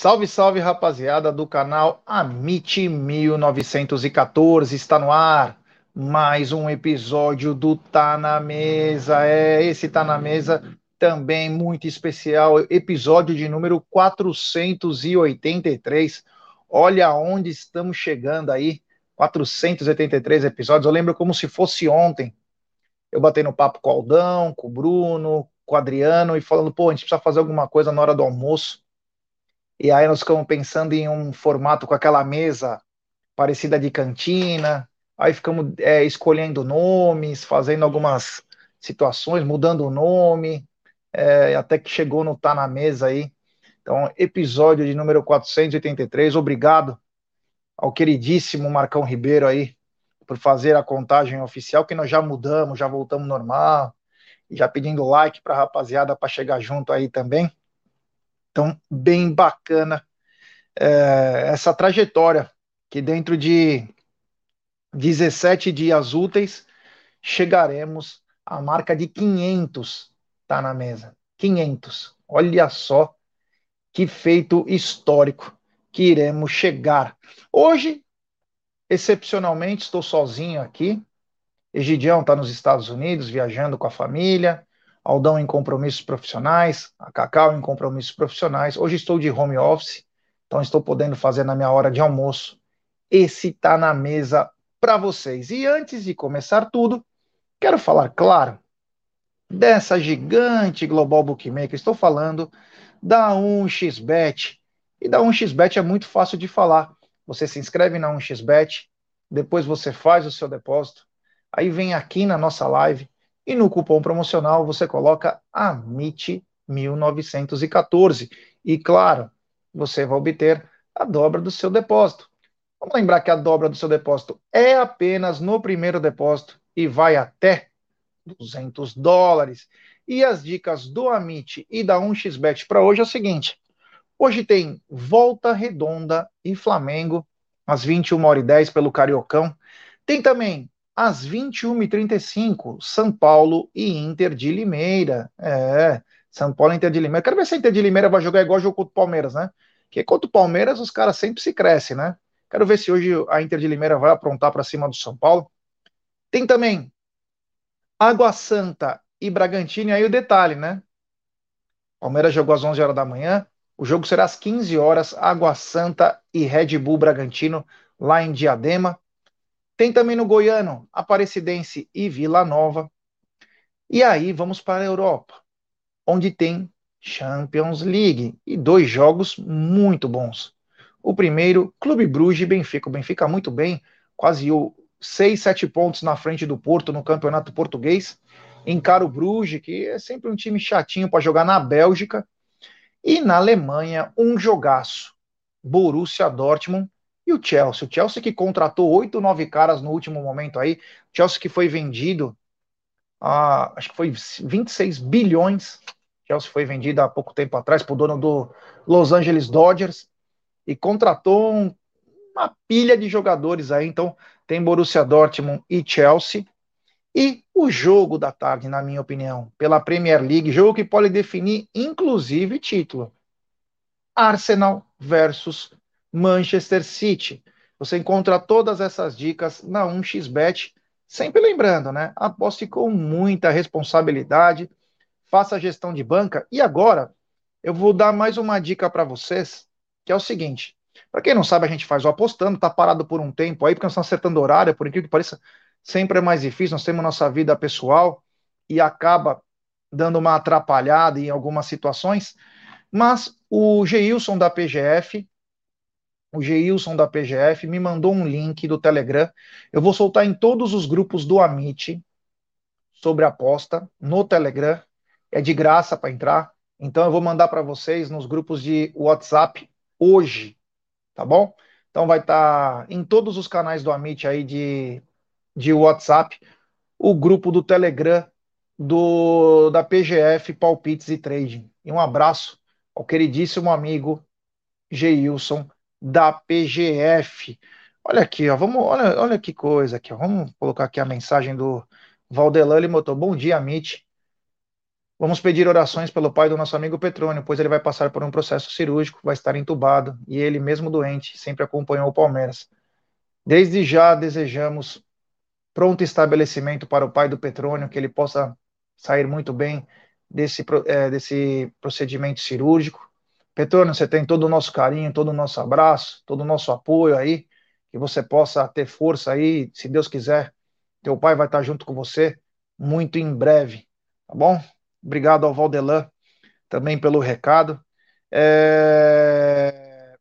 Salve, salve, rapaziada do canal Amit 1914. Está no ar mais um episódio do Tá na Mesa. É, esse Tá na Mesa também muito especial, episódio de número 483. Olha onde estamos chegando aí. 483 episódios. Eu lembro como se fosse ontem. Eu batei no papo com o Aldão, com o Bruno, com o Adriano e falando, pô, a gente precisa fazer alguma coisa na hora do almoço e aí nós ficamos pensando em um formato com aquela mesa parecida de cantina. Aí ficamos é, escolhendo nomes, fazendo algumas situações, mudando o nome, é, até que chegou no Tá na Mesa aí. Então, episódio de número 483. Obrigado ao queridíssimo Marcão Ribeiro aí por fazer a contagem oficial, que nós já mudamos, já voltamos normal, e já pedindo like para a rapaziada para chegar junto aí também. Então, bem bacana é, essa trajetória, que dentro de 17 dias úteis chegaremos à marca de 500, tá na mesa. 500. Olha só que feito histórico que iremos chegar. Hoje, excepcionalmente, estou sozinho aqui. Egidião está nos Estados Unidos, viajando com a família. Aldão em compromissos profissionais, a Cacau em compromissos profissionais. Hoje estou de home office, então estou podendo fazer na minha hora de almoço. Esse tá na mesa para vocês. E antes de começar tudo, quero falar, claro, dessa gigante global bookmaker. Estou falando da 1xBet. E da 1xBet é muito fácil de falar. Você se inscreve na 1xBet, depois você faz o seu depósito, aí vem aqui na nossa live, e no cupom promocional você coloca AMIT1914. E claro, você vai obter a dobra do seu depósito. Vamos lembrar que a dobra do seu depósito é apenas no primeiro depósito e vai até 200 dólares. E as dicas do Amit e da 1xBet para hoje é o seguinte: hoje tem Volta Redonda e Flamengo às 21h10 pelo Cariocão. Tem também às 21h35, São Paulo e Inter de Limeira. É, São Paulo e Inter de Limeira. Quero ver se a Inter de Limeira vai jogar igual jogo contra o Palmeiras, né? Porque contra o Palmeiras os caras sempre se crescem, né? Quero ver se hoje a Inter de Limeira vai aprontar para cima do São Paulo. Tem também Água Santa e Bragantino, e aí o detalhe, né? Palmeiras jogou às 11 horas da manhã, o jogo será às 15 horas, Água Santa e Red Bull Bragantino, lá em Diadema. Tem também no Goiano, Aparecidense e Vila Nova. E aí vamos para a Europa, onde tem Champions League e dois jogos muito bons. O primeiro, Clube Bruges e Benfica. O Benfica muito bem, quase o 6, 7 pontos na frente do Porto no campeonato português. Encara o Bruges, que é sempre um time chatinho para jogar na Bélgica. E na Alemanha, um jogaço. Borussia Dortmund e o Chelsea? O Chelsea que contratou oito, nove caras no último momento aí. O Chelsea que foi vendido, a, acho que foi 26 bilhões. O Chelsea foi vendido há pouco tempo atrás para o dono do Los Angeles Dodgers e contratou um, uma pilha de jogadores aí. Então tem Borussia Dortmund e Chelsea. E o jogo da tarde, na minha opinião, pela Premier League, jogo que pode definir inclusive título. Arsenal versus Manchester City. Você encontra todas essas dicas na 1xBet, sempre lembrando, né? Aposte com muita responsabilidade, faça a gestão de banca. E agora, eu vou dar mais uma dica para vocês, que é o seguinte: para quem não sabe, a gente faz o apostando, tá parado por um tempo aí, porque nós estamos acertando horário, por incrível que pareça, sempre é mais difícil, nós temos nossa vida pessoal e acaba dando uma atrapalhada em algumas situações. Mas o Geilson da PGF o Geilson da PGF me mandou um link do Telegram. Eu vou soltar em todos os grupos do Amit sobre aposta no Telegram. É de graça para entrar. Então eu vou mandar para vocês nos grupos de WhatsApp hoje, tá bom? Então vai estar tá em todos os canais do Amit aí de, de WhatsApp, o grupo do Telegram do da PGF Palpites e Trading. E um abraço ao queridíssimo amigo Geilson da PGF. Olha aqui, ó, vamos, olha, olha que coisa aqui, ó, vamos colocar aqui a mensagem do Valdelan, ele botou, bom dia, Amit. Vamos pedir orações pelo pai do nosso amigo Petrônio, pois ele vai passar por um processo cirúrgico, vai estar entubado, e ele, mesmo doente, sempre acompanhou o Palmeiras. Desde já desejamos pronto estabelecimento para o pai do Petrônio, que ele possa sair muito bem desse, é, desse procedimento cirúrgico. Petrônio, você tem todo o nosso carinho, todo o nosso abraço, todo o nosso apoio aí, que você possa ter força aí, se Deus quiser, teu pai vai estar junto com você muito em breve, tá bom? Obrigado ao Valdelan também pelo recado. É...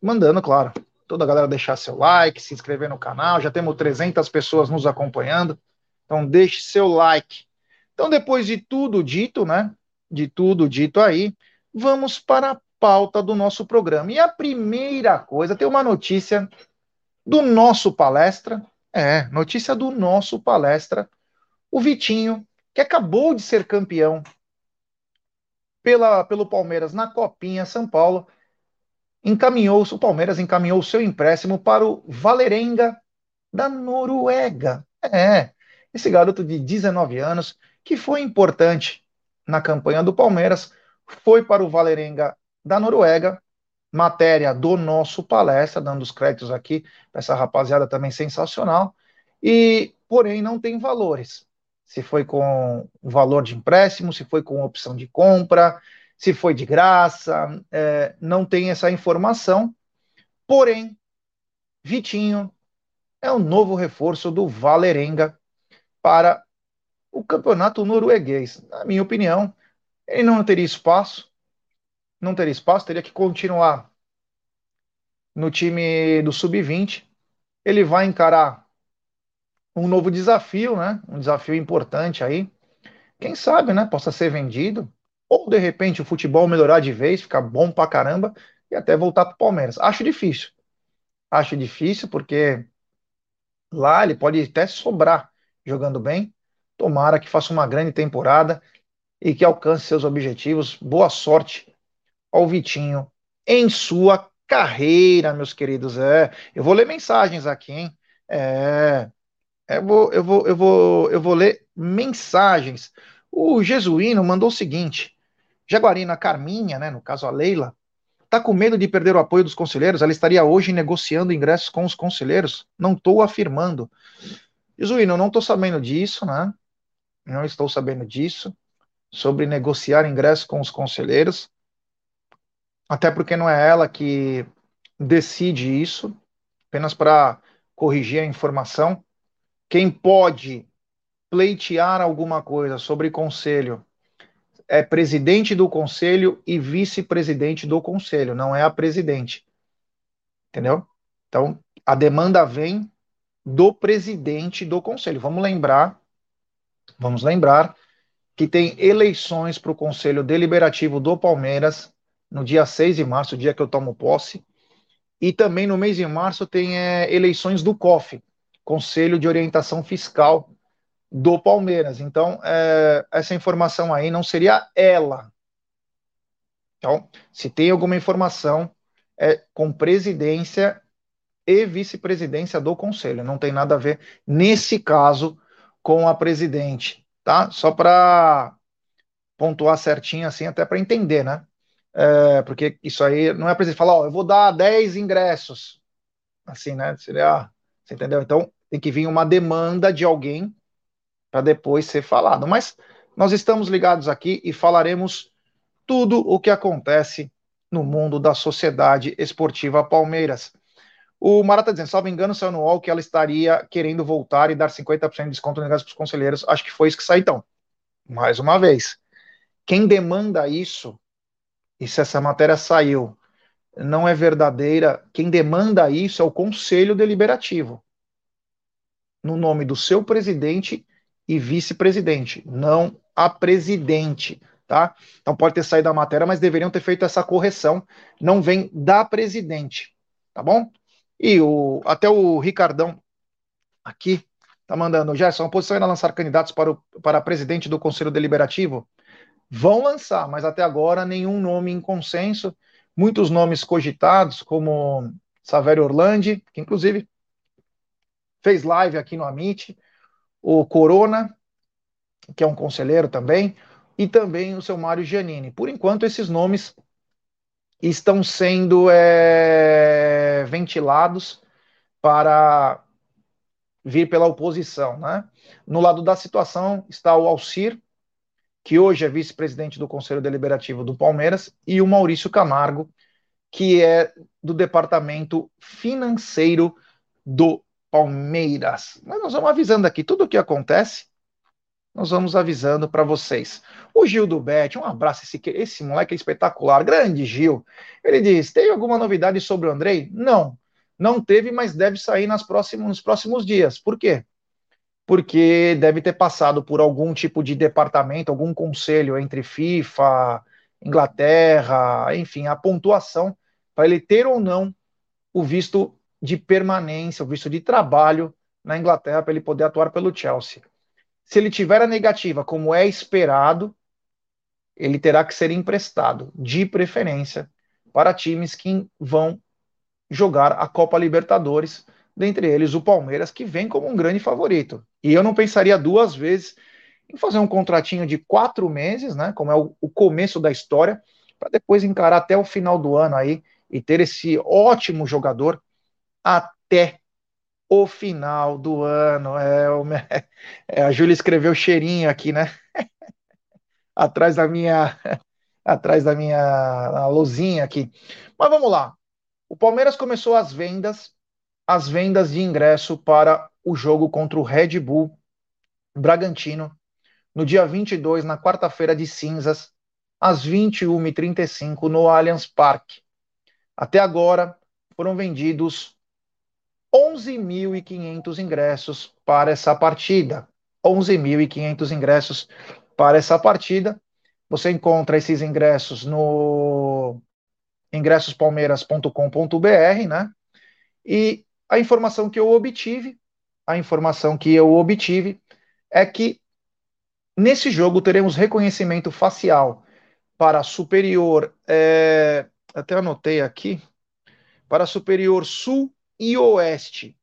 Mandando, claro, toda a galera deixar seu like, se inscrever no canal. Já temos 300 pessoas nos acompanhando. Então, deixe seu like. Então, depois de tudo dito, né? De tudo dito aí, vamos para a pauta do nosso programa. E a primeira coisa, tem uma notícia do nosso palestra. É, notícia do nosso palestra. O Vitinho que acabou de ser campeão pela, pelo Palmeiras na Copinha São Paulo, encaminhou o Palmeiras encaminhou seu empréstimo para o Valerenga da Noruega. É, esse garoto de 19 anos que foi importante na campanha do Palmeiras, foi para o Valerenga da Noruega, matéria do nosso palestra, dando os créditos aqui essa rapaziada também sensacional, e porém não tem valores se foi com valor de empréstimo, se foi com opção de compra, se foi de graça, é, não tem essa informação. Porém, Vitinho é o novo reforço do Valerenga para o campeonato norueguês. Na minha opinião, ele não teria espaço, não teria espaço, teria que continuar no time do sub-20. Ele vai encarar um novo desafio, né? Um desafio importante aí. Quem sabe, né? Possa ser vendido. Ou de repente o futebol melhorar de vez, ficar bom pra caramba e até voltar pro Palmeiras. Acho difícil. Acho difícil porque lá ele pode até sobrar jogando bem. Tomara que faça uma grande temporada e que alcance seus objetivos. Boa sorte ao Vitinho em sua carreira, meus queridos. É, eu vou ler mensagens aqui, hein? É, eu vou, eu vou, eu vou, eu vou ler mensagens. O Jesuíno mandou o seguinte: Jaguarina Carminha, né, no caso a Leila, tá com medo de perder o apoio dos conselheiros? Ela estaria hoje negociando ingressos com os conselheiros? Não estou afirmando. Jesuíno, não estou sabendo disso, né? Não estou sabendo disso. Sobre negociar ingressos com os conselheiros. Até porque não é ela que decide isso, apenas para corrigir a informação. Quem pode pleitear alguma coisa sobre conselho é presidente do conselho e vice-presidente do conselho, não é a presidente. Entendeu? Então, a demanda vem do presidente do conselho. Vamos lembrar, vamos lembrar que tem eleições para o conselho deliberativo do Palmeiras no dia 6 de março, dia que eu tomo posse, e também no mês de março tem é, eleições do COF, Conselho de Orientação Fiscal do Palmeiras. Então, é, essa informação aí não seria ela. Então, se tem alguma informação, é com presidência e vice-presidência do Conselho. Não tem nada a ver, nesse caso, com a presidente, tá? Só para pontuar certinho, assim, até para entender, né? É, porque isso aí não é para falar, ó, eu vou dar 10 ingressos. Assim, né? Seria, você entendeu? Então, tem que vir uma demanda de alguém para depois ser falado. Mas nós estamos ligados aqui e falaremos tudo o que acontece no mundo da sociedade esportiva Palmeiras. O Marata tá dizendo, salvo engano, saiu no UOL que ela estaria querendo voltar e dar 50% de desconto no negócio para os conselheiros. Acho que foi isso que saiu então. Mais uma vez, quem demanda isso, e se essa matéria saiu, não é verdadeira, quem demanda isso é o Conselho Deliberativo no nome do seu presidente e vice-presidente, não a presidente, tá? Então pode ter saído da matéria, mas deveriam ter feito essa correção. Não vem da presidente, tá bom? E o, até o Ricardão aqui tá mandando, Gerson, a oposição irá lançar candidatos para, o, para presidente do Conselho Deliberativo? Vão lançar, mas até agora nenhum nome em consenso. Muitos nomes cogitados, como Savério Orlandi, que inclusive fez live aqui no Amit, o Corona, que é um conselheiro também, e também o seu Mário Giannini. Por enquanto, esses nomes estão sendo é, ventilados para vir pela oposição. Né? No lado da situação está o Alcir, que hoje é vice-presidente do Conselho Deliberativo do Palmeiras, e o Maurício Camargo, que é do departamento financeiro do Palmeiras. Mas nós vamos avisando aqui tudo o que acontece, nós vamos avisando para vocês. O Gil do Bet, um abraço, esse, esse moleque é espetacular, grande Gil. Ele diz: tem alguma novidade sobre o Andrei? Não, não teve, mas deve sair nas próximos, nos próximos dias. Por quê? Porque deve ter passado por algum tipo de departamento, algum conselho entre FIFA, Inglaterra, enfim, a pontuação para ele ter ou não o visto de permanência, o visto de trabalho na Inglaterra para ele poder atuar pelo Chelsea. Se ele tiver a negativa, como é esperado, ele terá que ser emprestado, de preferência, para times que vão jogar a Copa Libertadores, dentre eles o Palmeiras, que vem como um grande favorito. E eu não pensaria duas vezes em fazer um contratinho de quatro meses, né, como é o, o começo da história, para depois encarar até o final do ano aí e ter esse ótimo jogador até o final do ano. É, o, é, a Júlia escreveu cheirinho aqui, né? atrás da minha atrás da minha luzinha aqui. Mas vamos lá. O Palmeiras começou as vendas, as vendas de ingresso para o jogo contra o Red Bull Bragantino no dia 22, na quarta-feira de cinzas, às 21h35 no Allianz Parque. Até agora foram vendidos 11.500 ingressos para essa partida. 11.500 ingressos para essa partida. Você encontra esses ingressos no ingressospalmeiras.com.br, né? E a informação que eu obtive, a informação que eu obtive é que nesse jogo teremos reconhecimento facial para superior, é, até anotei aqui, para superior sul e oeste.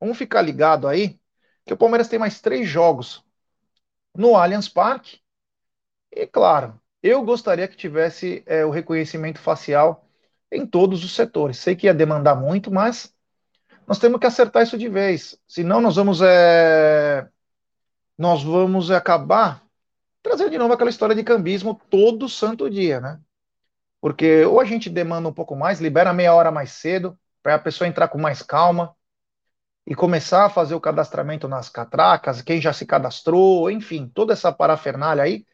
Vamos ficar ligado aí, que o Palmeiras tem mais três jogos no Allianz Parque. E claro, eu gostaria que tivesse é, o reconhecimento facial em todos os setores. Sei que ia demandar muito, mas nós temos que acertar isso de vez. Senão nós vamos é, nós vamos acabar trazendo de novo aquela história de cambismo todo santo dia, né? Porque ou a gente demanda um pouco mais, libera meia hora mais cedo, para a pessoa entrar com mais calma e começar a fazer o cadastramento nas catracas, quem já se cadastrou, enfim, toda essa parafernália aí,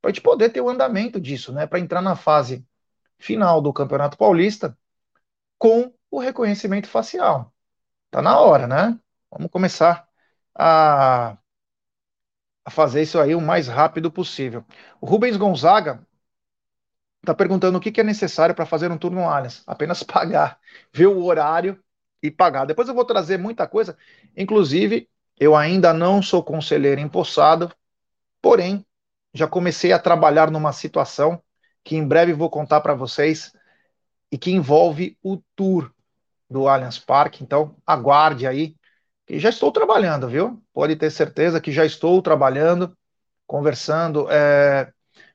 para a gente poder ter o andamento disso, né? Para entrar na fase final do Campeonato Paulista com o reconhecimento facial. Tá na hora, né? Vamos começar a, a fazer isso aí o mais rápido possível. O Rubens Gonzaga está perguntando o que, que é necessário para fazer um turno Allianz. Apenas pagar, ver o horário e pagar. Depois eu vou trazer muita coisa. Inclusive, eu ainda não sou conselheiro empossado, porém, já comecei a trabalhar numa situação que em breve vou contar para vocês e que envolve o tour do Allianz Parque. Então, aguarde aí, que já estou trabalhando, viu? Pode ter certeza que já estou trabalhando, conversando é,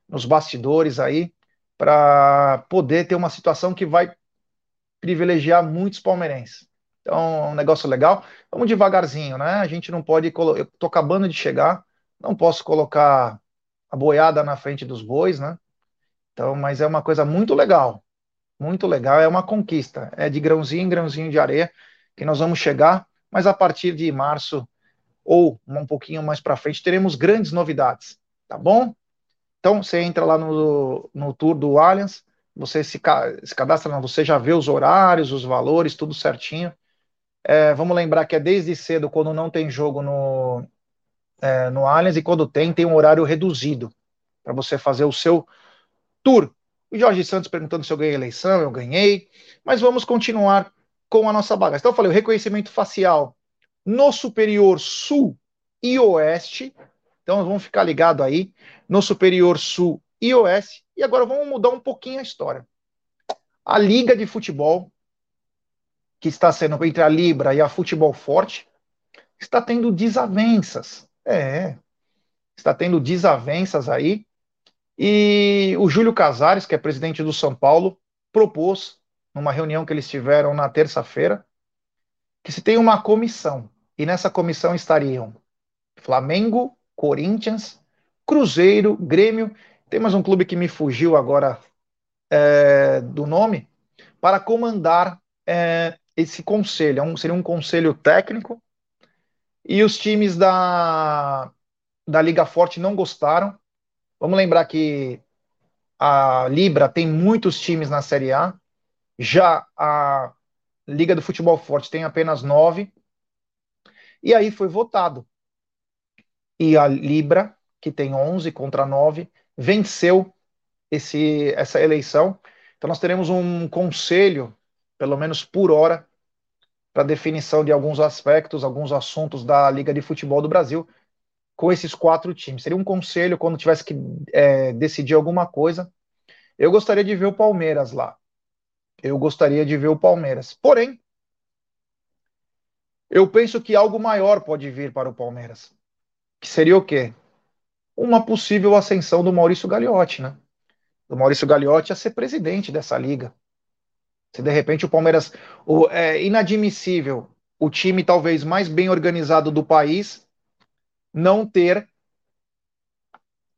nos bastidores aí para poder ter uma situação que vai privilegiar muitos palmeirenses. Então, é um negócio legal. Vamos devagarzinho, né? A gente não pode. Eu tô acabando de chegar, não posso colocar a boiada na frente dos bois, né? Então, mas é uma coisa muito legal. Muito legal, é uma conquista. É de grãozinho em grãozinho de areia que nós vamos chegar, mas a partir de março ou um pouquinho mais para frente teremos grandes novidades, tá bom? Então, você entra lá no, no tour do Allianz, você se, se cadastra, não, você já vê os horários, os valores, tudo certinho. É, vamos lembrar que é desde cedo, quando não tem jogo no, é, no Allianz, e quando tem, tem um horário reduzido para você fazer o seu tour. O Jorge Santos perguntando se eu ganhei eleição, eu ganhei, mas vamos continuar com a nossa bagaça. Então, eu falei, o reconhecimento facial no superior sul e oeste, então vamos ficar ligado aí no Superior Sul e Oeste. E agora vamos mudar um pouquinho a história. A Liga de Futebol, que está sendo entre a Libra e a Futebol Forte, está tendo desavenças. É, está tendo desavenças aí E o Júlio Casares, que é presidente do São Paulo, propôs, numa reunião que eles tiveram na terça-feira, que se tem uma comissão. E nessa comissão estariam Flamengo, Corinthians, Cruzeiro, Grêmio. Tem mais um clube que me fugiu agora é, do nome, para comandar é, esse conselho. É um, seria um conselho técnico. E os times da, da Liga Forte não gostaram. Vamos lembrar que a Libra tem muitos times na Série A. Já a Liga do Futebol Forte tem apenas nove. E aí foi votado. E a Libra, que tem 11 contra 9, venceu esse, essa eleição. Então nós teremos um conselho, pelo menos por hora, para definição de alguns aspectos, alguns assuntos da Liga de Futebol do Brasil, com esses quatro times. Seria um conselho quando tivesse que é, decidir alguma coisa. Eu gostaria de ver o Palmeiras lá. Eu gostaria de ver o Palmeiras. Porém, eu penso que algo maior pode vir para o Palmeiras. Que seria o quê? Uma possível ascensão do Maurício Gagliotti, né? Do Maurício Gagliotti a ser presidente dessa liga. Se de repente o Palmeiras. O, é inadmissível o time talvez mais bem organizado do país não ter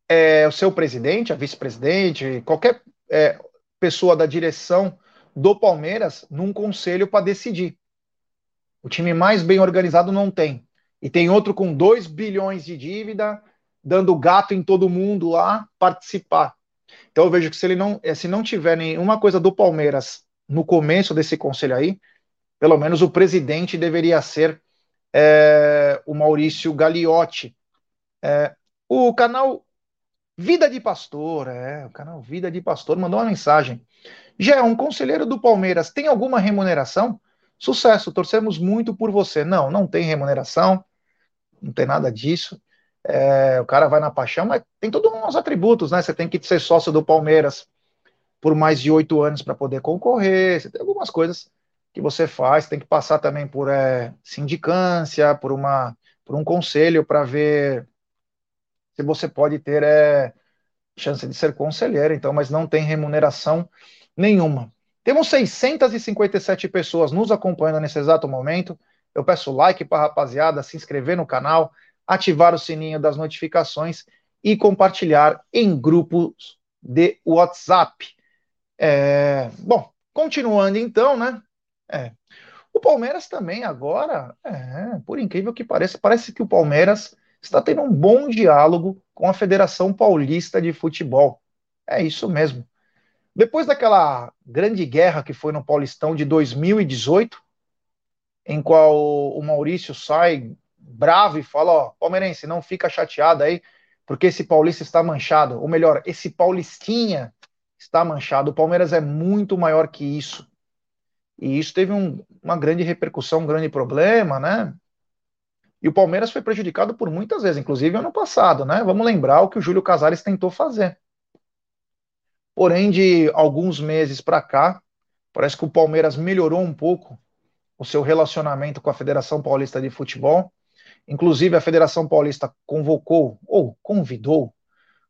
é, o seu presidente, a vice-presidente, qualquer é, pessoa da direção do Palmeiras num conselho para decidir. O time mais bem organizado não tem. E tem outro com 2 bilhões de dívida, dando gato em todo mundo lá participar. Então eu vejo que se ele não, se não tiver nenhuma coisa do Palmeiras no começo desse conselho aí, pelo menos o presidente deveria ser é, o Maurício Gagliotti. É, o canal Vida de Pastor, é, o canal Vida de Pastor mandou uma mensagem. Já é um conselheiro do Palmeiras, tem alguma remuneração? Sucesso, torcemos muito por você. Não, não tem remuneração, não tem nada disso. É, o cara vai na paixão, mas tem todos uns atributos, né? Você tem que ser sócio do Palmeiras por mais de oito anos para poder concorrer. Você tem algumas coisas que você faz, tem que passar também por é, sindicância, por uma por um conselho para ver se você pode ter é, chance de ser conselheiro, então, mas não tem remuneração nenhuma. Temos 657 pessoas nos acompanhando nesse exato momento. Eu peço like para a rapaziada, se inscrever no canal, ativar o sininho das notificações e compartilhar em grupos de WhatsApp. É, bom, continuando então, né? É, o Palmeiras também agora, é, por incrível que pareça, parece que o Palmeiras está tendo um bom diálogo com a Federação Paulista de Futebol. É isso mesmo. Depois daquela grande guerra que foi no Paulistão de 2018, em qual o Maurício sai bravo e fala: Ó, palmeirense, não fica chateado aí, porque esse paulista está manchado. Ou melhor, esse paulistinha está manchado. O Palmeiras é muito maior que isso. E isso teve um, uma grande repercussão, um grande problema, né? E o Palmeiras foi prejudicado por muitas vezes, inclusive ano passado, né? Vamos lembrar o que o Júlio Casares tentou fazer. Porém, de alguns meses para cá, parece que o Palmeiras melhorou um pouco o seu relacionamento com a Federação Paulista de Futebol. Inclusive, a Federação Paulista convocou ou convidou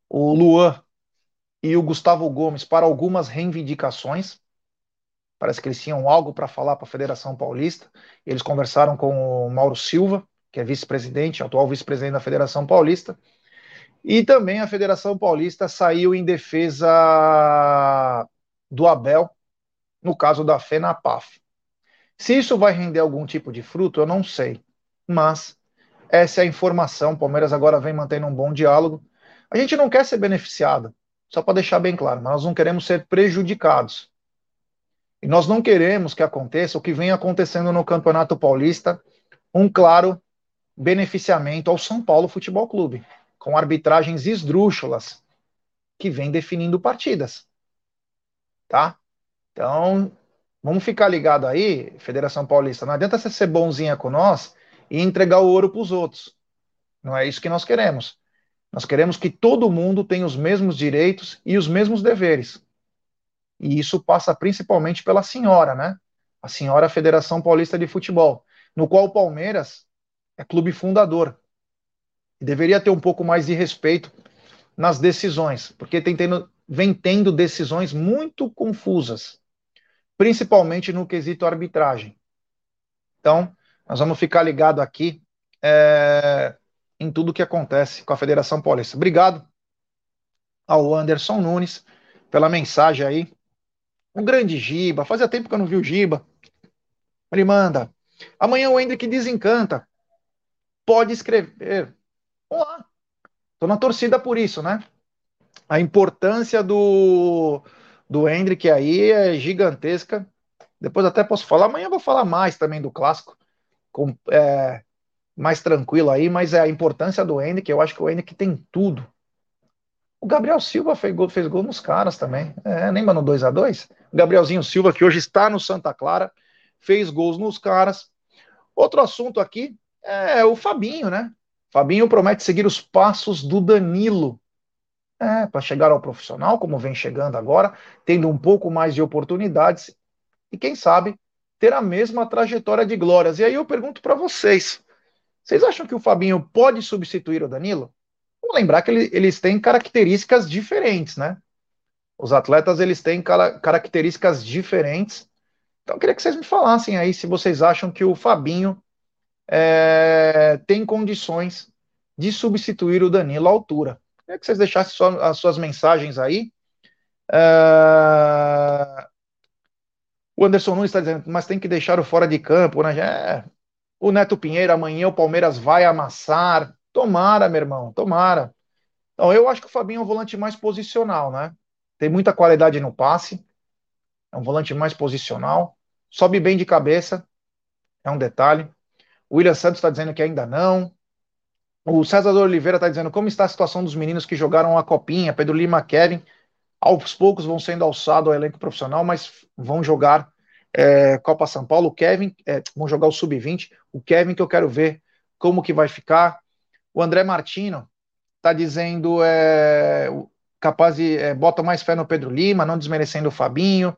o Luan e o Gustavo Gomes para algumas reivindicações. Parece que eles tinham algo para falar para a Federação Paulista. Eles conversaram com o Mauro Silva, que é vice-presidente, atual vice-presidente da Federação Paulista. E também a Federação Paulista saiu em defesa do Abel, no caso da FENAPAF. Se isso vai render algum tipo de fruto, eu não sei. Mas essa é a informação. O Palmeiras agora vem mantendo um bom diálogo. A gente não quer ser beneficiado, só para deixar bem claro, mas nós não queremos ser prejudicados. E nós não queremos que aconteça o que vem acontecendo no Campeonato Paulista, um claro beneficiamento ao São Paulo Futebol Clube com arbitragens esdrúxulas que vem definindo partidas. Tá? Então, vamos ficar ligado aí, Federação Paulista. Não adianta você ser bonzinha com nós e entregar o ouro para os outros. Não é isso que nós queremos. Nós queremos que todo mundo tenha os mesmos direitos e os mesmos deveres. E isso passa principalmente pela senhora, né? A senhora Federação Paulista de Futebol, no qual o Palmeiras é clube fundador deveria ter um pouco mais de respeito nas decisões, porque tem tendo, vem tendo decisões muito confusas, principalmente no quesito arbitragem. Então, nós vamos ficar ligado aqui é, em tudo que acontece com a Federação Paulista. Obrigado ao Anderson Nunes pela mensagem aí. Um grande Giba, fazia tempo que eu não vi o Giba. Ele manda. Amanhã o Hendrick desencanta. Pode escrever. Vamos lá. Tô na torcida por isso, né? A importância do, do Hendrick aí é gigantesca. Depois até posso falar. Amanhã eu vou falar mais também do clássico. Com, é, mais tranquilo aí, mas é a importância do Hendrick. Eu acho que o Hendrick tem tudo. O Gabriel Silva fez gol, fez gol nos caras também. É, lembra no 2 a 2 O Gabrielzinho Silva, que hoje está no Santa Clara, fez gols nos caras. Outro assunto aqui é o Fabinho, né? Fabinho promete seguir os passos do Danilo. É, para chegar ao profissional, como vem chegando agora, tendo um pouco mais de oportunidades e, quem sabe, ter a mesma trajetória de glórias. E aí eu pergunto para vocês: vocês acham que o Fabinho pode substituir o Danilo? Vamos lembrar que ele, eles têm características diferentes, né? Os atletas eles têm características diferentes então, eu queria que vocês me falassem aí se vocês acham que o Fabinho é, tem condições de substituir o Danilo à altura. Queria que vocês deixassem só, as suas mensagens aí. É, o Anderson Nunes está dizendo, mas tem que deixar o fora de campo, né? É, o Neto Pinheiro, amanhã o Palmeiras vai amassar. Tomara, meu irmão, tomara. Então, eu acho que o Fabinho é um volante mais posicional, né? Tem muita qualidade no passe é um volante mais posicional, sobe bem de cabeça, é um detalhe. O William Santos está dizendo que ainda não. O César Oliveira está dizendo como está a situação dos meninos que jogaram a copinha, Pedro Lima, Kevin. Aos poucos vão sendo alçados ao elenco profissional, mas vão jogar é, Copa São Paulo. O Kevin, é, vão jogar o Sub-20. O Kevin que eu quero ver como que vai ficar. O André Martino está dizendo é, capaz de é, bota mais fé no Pedro Lima, não desmerecendo o Fabinho.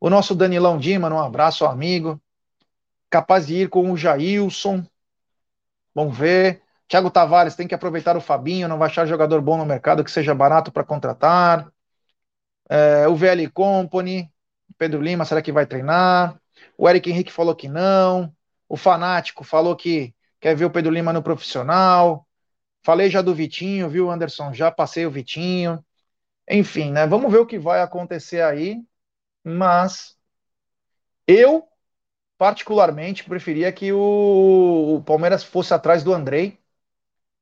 O nosso Danilão Dima, um abraço, amigo. Capaz de ir com o Jailson. Vamos ver. Thiago Tavares tem que aproveitar o Fabinho, não vai achar jogador bom no mercado que seja barato para contratar. É, o VL Company, Pedro Lima, será que vai treinar? O Eric Henrique falou que não. O Fanático falou que quer ver o Pedro Lima no profissional. Falei já do Vitinho, viu, Anderson? Já passei o Vitinho. Enfim, né? Vamos ver o que vai acontecer aí mas eu particularmente preferia que o, o Palmeiras fosse atrás do Andrei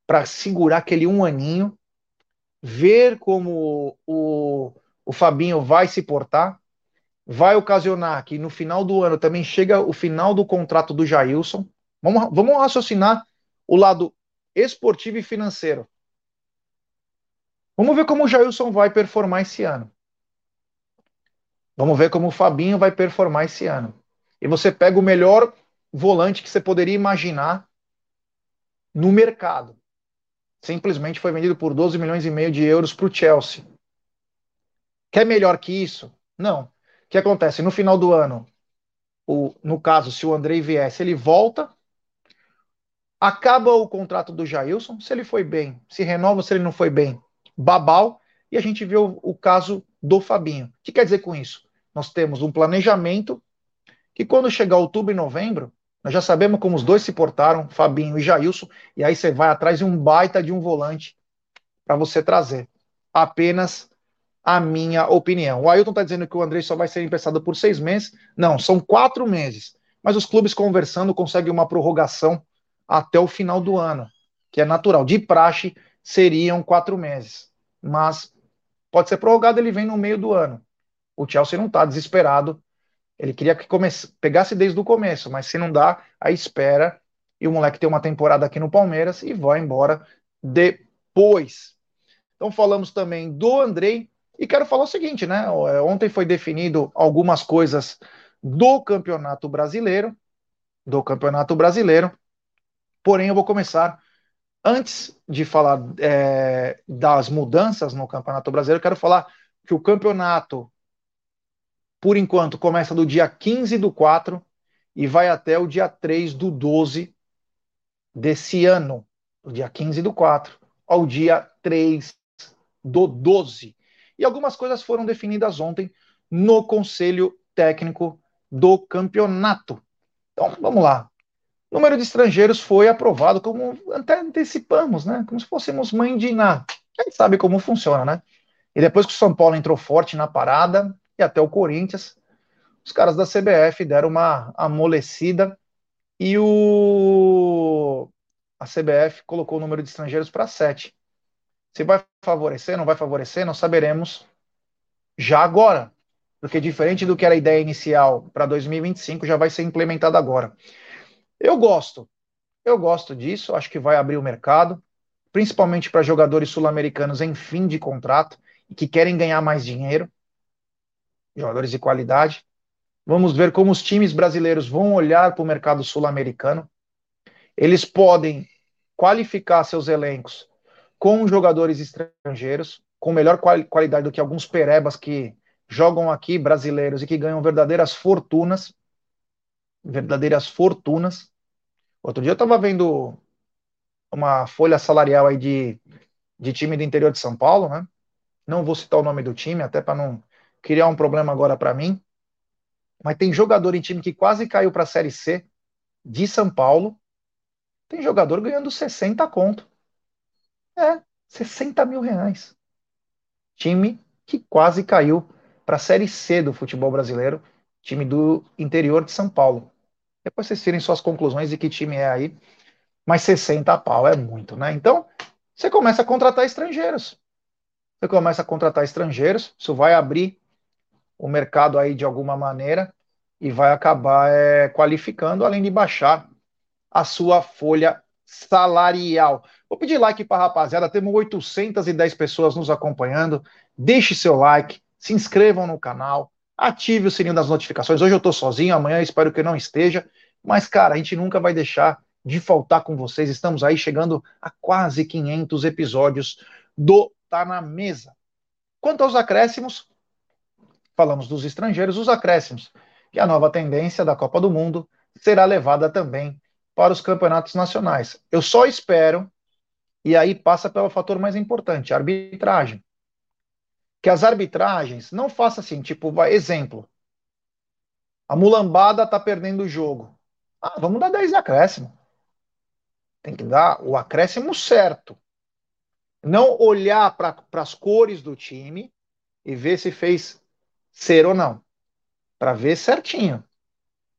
para segurar aquele um aninho, ver como o, o Fabinho vai se portar, vai ocasionar que no final do ano também chega o final do contrato do Jailson. Vamos, vamos raciocinar o lado esportivo e financeiro. Vamos ver como o Jailson vai performar esse ano. Vamos ver como o Fabinho vai performar esse ano. E você pega o melhor volante que você poderia imaginar no mercado. Simplesmente foi vendido por 12 milhões e meio de euros para o Chelsea. Quer melhor que isso? Não. O que acontece? No final do ano, o, no caso, se o Andrei viesse, ele volta, acaba o contrato do Jailson, se ele foi bem, se renova, se ele não foi bem, babau, e a gente vê o, o caso do Fabinho. O que quer dizer com isso? nós temos um planejamento que quando chegar outubro e novembro, nós já sabemos como os dois se portaram, Fabinho e Jailson, e aí você vai atrás de um baita de um volante para você trazer. Apenas a minha opinião. O Ailton está dizendo que o André só vai ser emprestado por seis meses. Não, são quatro meses. Mas os clubes conversando conseguem uma prorrogação até o final do ano, que é natural. De praxe seriam quatro meses. Mas pode ser prorrogado, ele vem no meio do ano. O Chelsea não está desesperado. Ele queria que comece, pegasse desde o começo, mas se não dá, aí espera. E o moleque tem uma temporada aqui no Palmeiras e vai embora depois. Então falamos também do Andrei e quero falar o seguinte, né? É, ontem foi definido algumas coisas do Campeonato Brasileiro, do Campeonato Brasileiro. Porém, eu vou começar antes de falar é, das mudanças no Campeonato Brasileiro, quero falar que o campeonato por enquanto, começa do dia 15 do 4 e vai até o dia 3 do 12 desse ano. Do dia 15 do 4 ao dia 3 do 12. E algumas coisas foram definidas ontem no Conselho Técnico do Campeonato. Então, vamos lá. O número de estrangeiros foi aprovado como até antecipamos, né? Como se fôssemos mãe de Iná. Gente sabe como funciona, né? E depois que o São Paulo entrou forte na parada, e até o Corinthians, os caras da CBF deram uma amolecida e o a CBF colocou o número de estrangeiros para sete. Se vai favorecer, não vai favorecer, não saberemos já agora. Porque diferente do que era a ideia inicial para 2025, já vai ser implementado agora. Eu gosto. Eu gosto disso, acho que vai abrir o mercado, principalmente para jogadores sul-americanos em fim de contrato e que querem ganhar mais dinheiro, jogadores de qualidade. Vamos ver como os times brasileiros vão olhar para o mercado sul-americano. Eles podem qualificar seus elencos com jogadores estrangeiros, com melhor qualidade do que alguns perebas que jogam aqui, brasileiros, e que ganham verdadeiras fortunas. Verdadeiras fortunas. Outro dia eu estava vendo uma folha salarial aí de, de time do interior de São Paulo, né? Não vou citar o nome do time, até para não criar um problema agora para mim. Mas tem jogador em time que quase caiu para a Série C de São Paulo. Tem jogador ganhando 60 conto. É, 60 mil reais. Time que quase caiu para a Série C do futebol brasileiro, time do interior de São Paulo. Depois vocês tirem suas conclusões de que time é aí. Mas 60 pau é muito, né? Então, você começa a contratar estrangeiros. Você começa a contratar estrangeiros, isso vai abrir o mercado aí de alguma maneira e vai acabar é, qualificando, além de baixar a sua folha salarial. Vou pedir like para a rapaziada, temos 810 pessoas nos acompanhando. Deixe seu like, se inscrevam no canal, ative o sininho das notificações. Hoje eu estou sozinho, amanhã espero que não esteja, mas cara, a gente nunca vai deixar de faltar com vocês. Estamos aí chegando a quase 500 episódios do Tá na Mesa. Quanto aos acréscimos, falamos dos estrangeiros, os acréscimos, que a nova tendência da Copa do Mundo será levada também para os campeonatos nacionais. Eu só espero, e aí passa pelo fator mais importante, a arbitragem. Que as arbitragens não façam assim, tipo, vai, exemplo. A mulambada está perdendo o jogo. Ah, vamos dar 10 de acréscimo. Tem que dar o acréscimo certo. Não olhar para as cores do time e ver se fez ser ou não. Para ver certinho.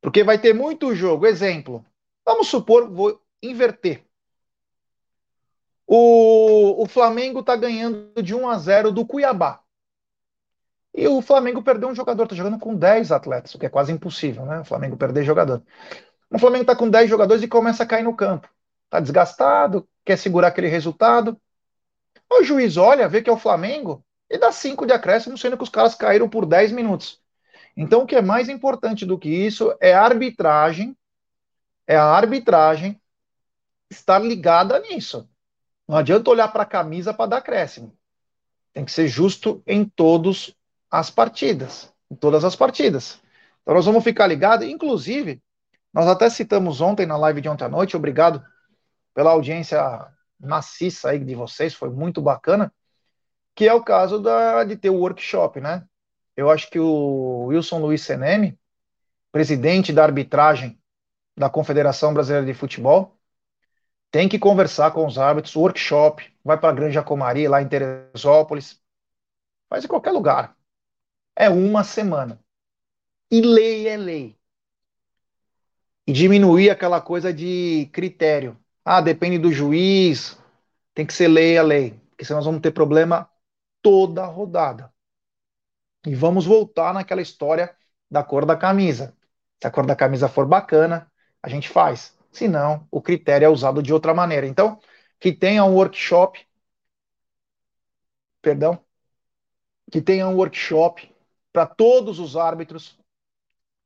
Porque vai ter muito jogo. Exemplo, Vamos supor, vou inverter. O, o Flamengo está ganhando de 1 a 0 do Cuiabá. E o Flamengo perdeu um jogador, está jogando com 10 atletas, o que é quase impossível, né? O Flamengo perder jogador. O Flamengo está com 10 jogadores e começa a cair no campo. Está desgastado, quer segurar aquele resultado. O juiz olha, vê que é o Flamengo e dá 5 de acréscimo, sendo que os caras caíram por 10 minutos. Então, o que é mais importante do que isso é a arbitragem é a arbitragem estar ligada nisso. Não adianta olhar para a camisa para dar acréscimo. Tem que ser justo em todas as partidas. Em todas as partidas. Então nós vamos ficar ligados. Inclusive, nós até citamos ontem na live de ontem à noite. Obrigado pela audiência maciça aí de vocês. Foi muito bacana. Que é o caso da, de ter o workshop, né? Eu acho que o Wilson Luiz Seneme, presidente da arbitragem da Confederação Brasileira de Futebol, tem que conversar com os árbitros, workshop, vai para a Granja Comari, lá em Teresópolis, faz em qualquer lugar. É uma semana. E lei é lei. E diminuir aquela coisa de critério. Ah, depende do juiz, tem que ser lei a lei, porque senão nós vamos ter problema toda a rodada. E vamos voltar naquela história da cor da camisa. Se a cor da camisa for bacana, a gente faz. Se não, o critério é usado de outra maneira. Então, que tenha um workshop, perdão, que tenha um workshop para todos os árbitros,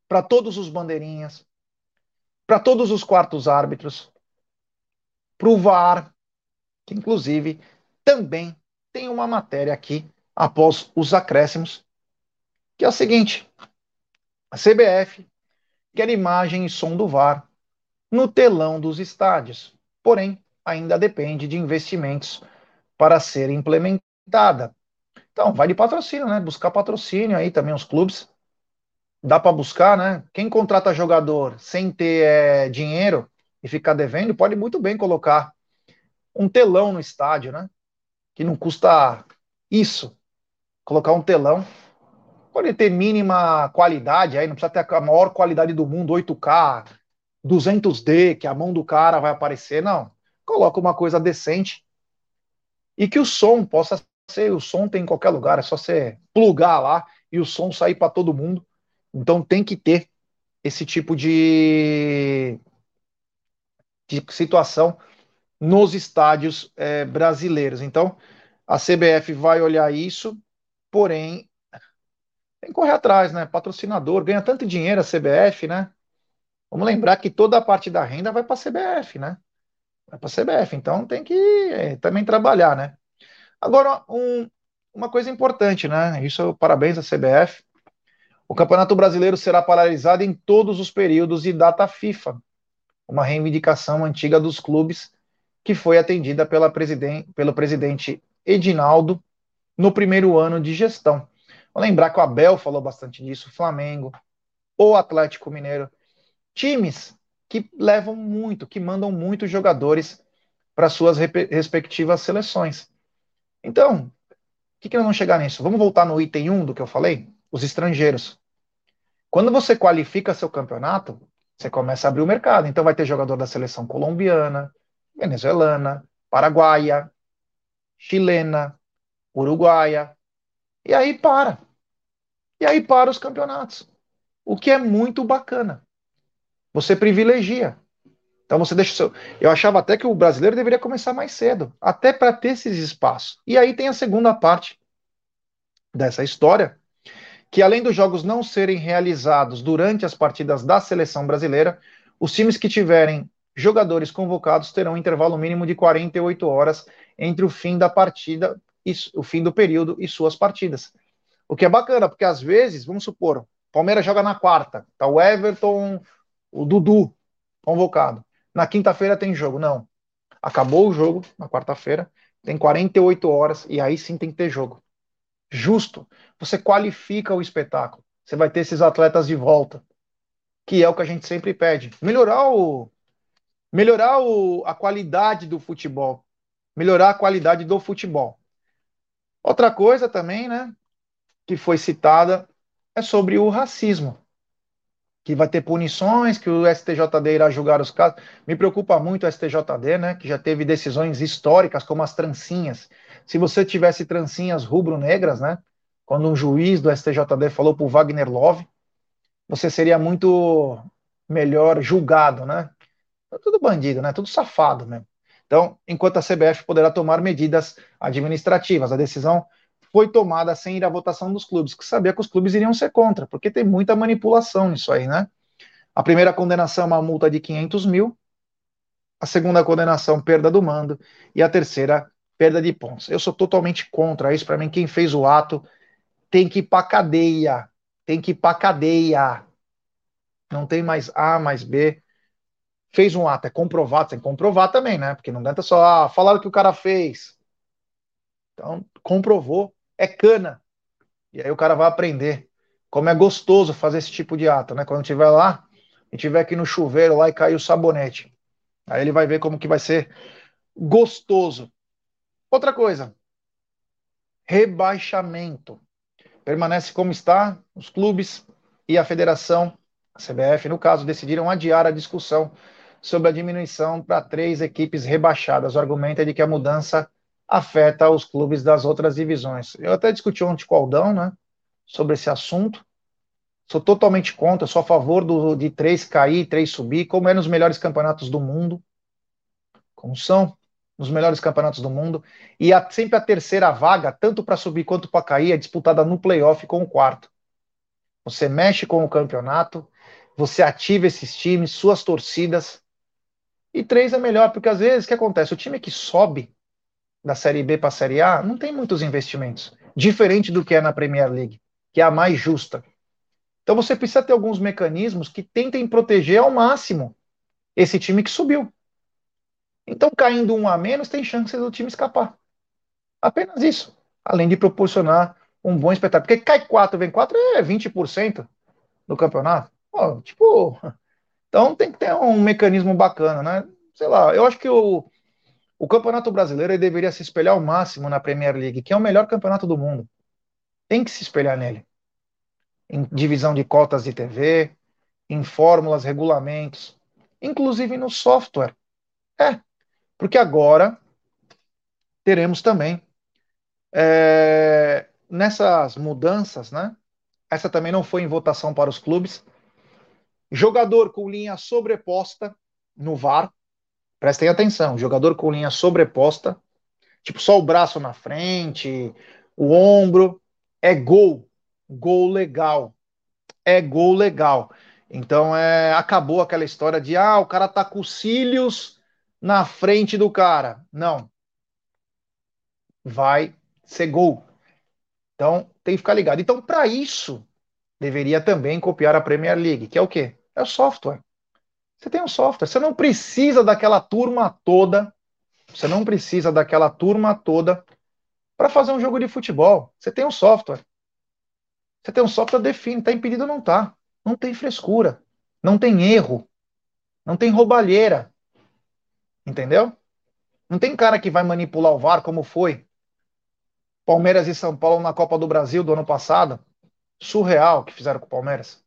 para todos os bandeirinhas, para todos os quartos árbitros, para o VAR, que inclusive também tem uma matéria aqui após os acréscimos, que é o seguinte: a CBF quer imagem e som do VAR no telão dos estádios. Porém, ainda depende de investimentos para ser implementado. limitada. Então, vai de patrocínio, né? Buscar patrocínio aí também os clubes. Dá para buscar, né? Quem contrata jogador sem ter é, dinheiro e ficar devendo, pode muito bem colocar um telão no estádio, né? Que não custa isso. Colocar um telão. Pode ter mínima qualidade aí, não precisa ter a maior qualidade do mundo, 8K, 200D, que a mão do cara vai aparecer, não. Coloca uma coisa decente e que o som possa ser, o som tem em qualquer lugar, é só você plugar lá e o som sair para todo mundo. Então tem que ter esse tipo de, de situação nos estádios é, brasileiros. Então a CBF vai olhar isso, porém tem que correr atrás, né? Patrocinador ganha tanto dinheiro a CBF, né? Vamos lembrar que toda a parte da renda vai para a CBF, né? Vai para a CBF, então tem que é, também trabalhar, né? Agora, um, uma coisa importante, né? Isso, parabéns à CBF. O Campeonato Brasileiro será paralisado em todos os períodos de data FIFA, uma reivindicação antiga dos clubes que foi atendida presiden pelo presidente Edinaldo no primeiro ano de gestão. Vou lembrar que o Abel falou bastante disso, Flamengo, o Atlético Mineiro, times que levam muito, que mandam muitos jogadores para suas respectivas seleções. Então, o que, que nós vamos chegar nisso? Vamos voltar no item 1 do que eu falei? Os estrangeiros. Quando você qualifica seu campeonato, você começa a abrir o mercado. Então vai ter jogador da seleção colombiana, venezuelana, paraguaia, chilena, uruguaia. E aí para. E aí para os campeonatos. O que é muito bacana. Você privilegia. Então você deixa o seu. Eu achava até que o brasileiro deveria começar mais cedo, até para ter esses espaços. E aí tem a segunda parte dessa história, que além dos jogos não serem realizados durante as partidas da seleção brasileira, os times que tiverem jogadores convocados terão um intervalo mínimo de 48 horas entre o fim da partida e o fim do período e suas partidas. O que é bacana, porque às vezes, vamos supor, Palmeiras joga na quarta, tá o Everton, o Dudu convocado. Na quinta-feira tem jogo. Não. Acabou o jogo na quarta-feira, tem 48 horas e aí sim tem que ter jogo. Justo. Você qualifica o espetáculo. Você vai ter esses atletas de volta, que é o que a gente sempre pede. Melhorar o melhorar o, a qualidade do futebol, melhorar a qualidade do futebol. Outra coisa também, né, que foi citada é sobre o racismo que vai ter punições, que o STJD irá julgar os casos. Me preocupa muito o STJD, né, que já teve decisões históricas como as trancinhas. Se você tivesse trancinhas rubro-negras, né, quando um juiz do STJD falou para o Wagner Love, você seria muito melhor julgado, né? É tudo bandido, né? Tudo safado mesmo. Então, enquanto a CBF poderá tomar medidas administrativas, a decisão foi tomada sem ir à votação dos clubes, que sabia que os clubes iriam ser contra, porque tem muita manipulação nisso aí, né? A primeira condenação é uma multa de 500 mil, a segunda condenação, perda do mando, e a terceira, perda de pontos. Eu sou totalmente contra isso. Para mim, quem fez o ato tem que ir para cadeia. Tem que ir para cadeia. Não tem mais A mais B. Fez um ato, é comprovado, tem que comprovar também, né? Porque não adianta só ah, falar o que o cara fez. Então, comprovou, é cana. E aí o cara vai aprender como é gostoso fazer esse tipo de ato, né? Quando tiver lá, e tiver aqui no chuveiro lá e cair o sabonete. Aí ele vai ver como que vai ser gostoso. Outra coisa, rebaixamento. Permanece como está, os clubes e a federação, a CBF, no caso, decidiram adiar a discussão sobre a diminuição para três equipes rebaixadas. O argumento é de que a mudança afeta os clubes das outras divisões. Eu até discuti ontem com o Aldão, né, sobre esse assunto. Sou totalmente contra, sou a favor do, de três cair, três subir, como é nos melhores campeonatos do mundo, como são nos melhores campeonatos do mundo, e a, sempre a terceira vaga, tanto para subir quanto para cair, é disputada no playoff com o quarto. Você mexe com o campeonato, você ativa esses times, suas torcidas, e três é melhor, porque às vezes o que acontece? O time que sobe da Série B para a Série A não tem muitos investimentos, diferente do que é na Premier League, que é a mais justa. Então você precisa ter alguns mecanismos que tentem proteger ao máximo esse time que subiu. Então, caindo um a menos, tem chance do time escapar. Apenas isso. além de proporcionar um bom espetáculo. Porque cai 4, vem 4 é 20% do campeonato. Pô, tipo, então tem que ter um mecanismo bacana, né? Sei lá, eu acho que o, o Campeonato Brasileiro deveria se espelhar ao máximo na Premier League, que é o melhor campeonato do mundo. Tem que se espelhar nele. Em divisão de cotas de TV, em fórmulas, regulamentos, inclusive no software. É, porque agora teremos também é, nessas mudanças, né? Essa também não foi em votação para os clubes. Jogador com linha sobreposta no VAR. Prestem atenção, jogador com linha sobreposta, tipo só o braço na frente, o ombro, é gol, gol legal, é gol legal. Então é, acabou aquela história de ah, o cara tá com os cílios na frente do cara. Não. Vai ser gol. Então tem que ficar ligado. Então, para isso, deveria também copiar a Premier League, que é o quê? É o software. Você tem um software. Você não precisa daquela turma toda. Você não precisa daquela turma toda para fazer um jogo de futebol. Você tem um software. Você tem um software define, está impedido ou não está. Não tem frescura. Não tem erro. Não tem roubalheira. Entendeu? Não tem cara que vai manipular o VAR como foi Palmeiras e São Paulo na Copa do Brasil do ano passado. Surreal que fizeram com o Palmeiras.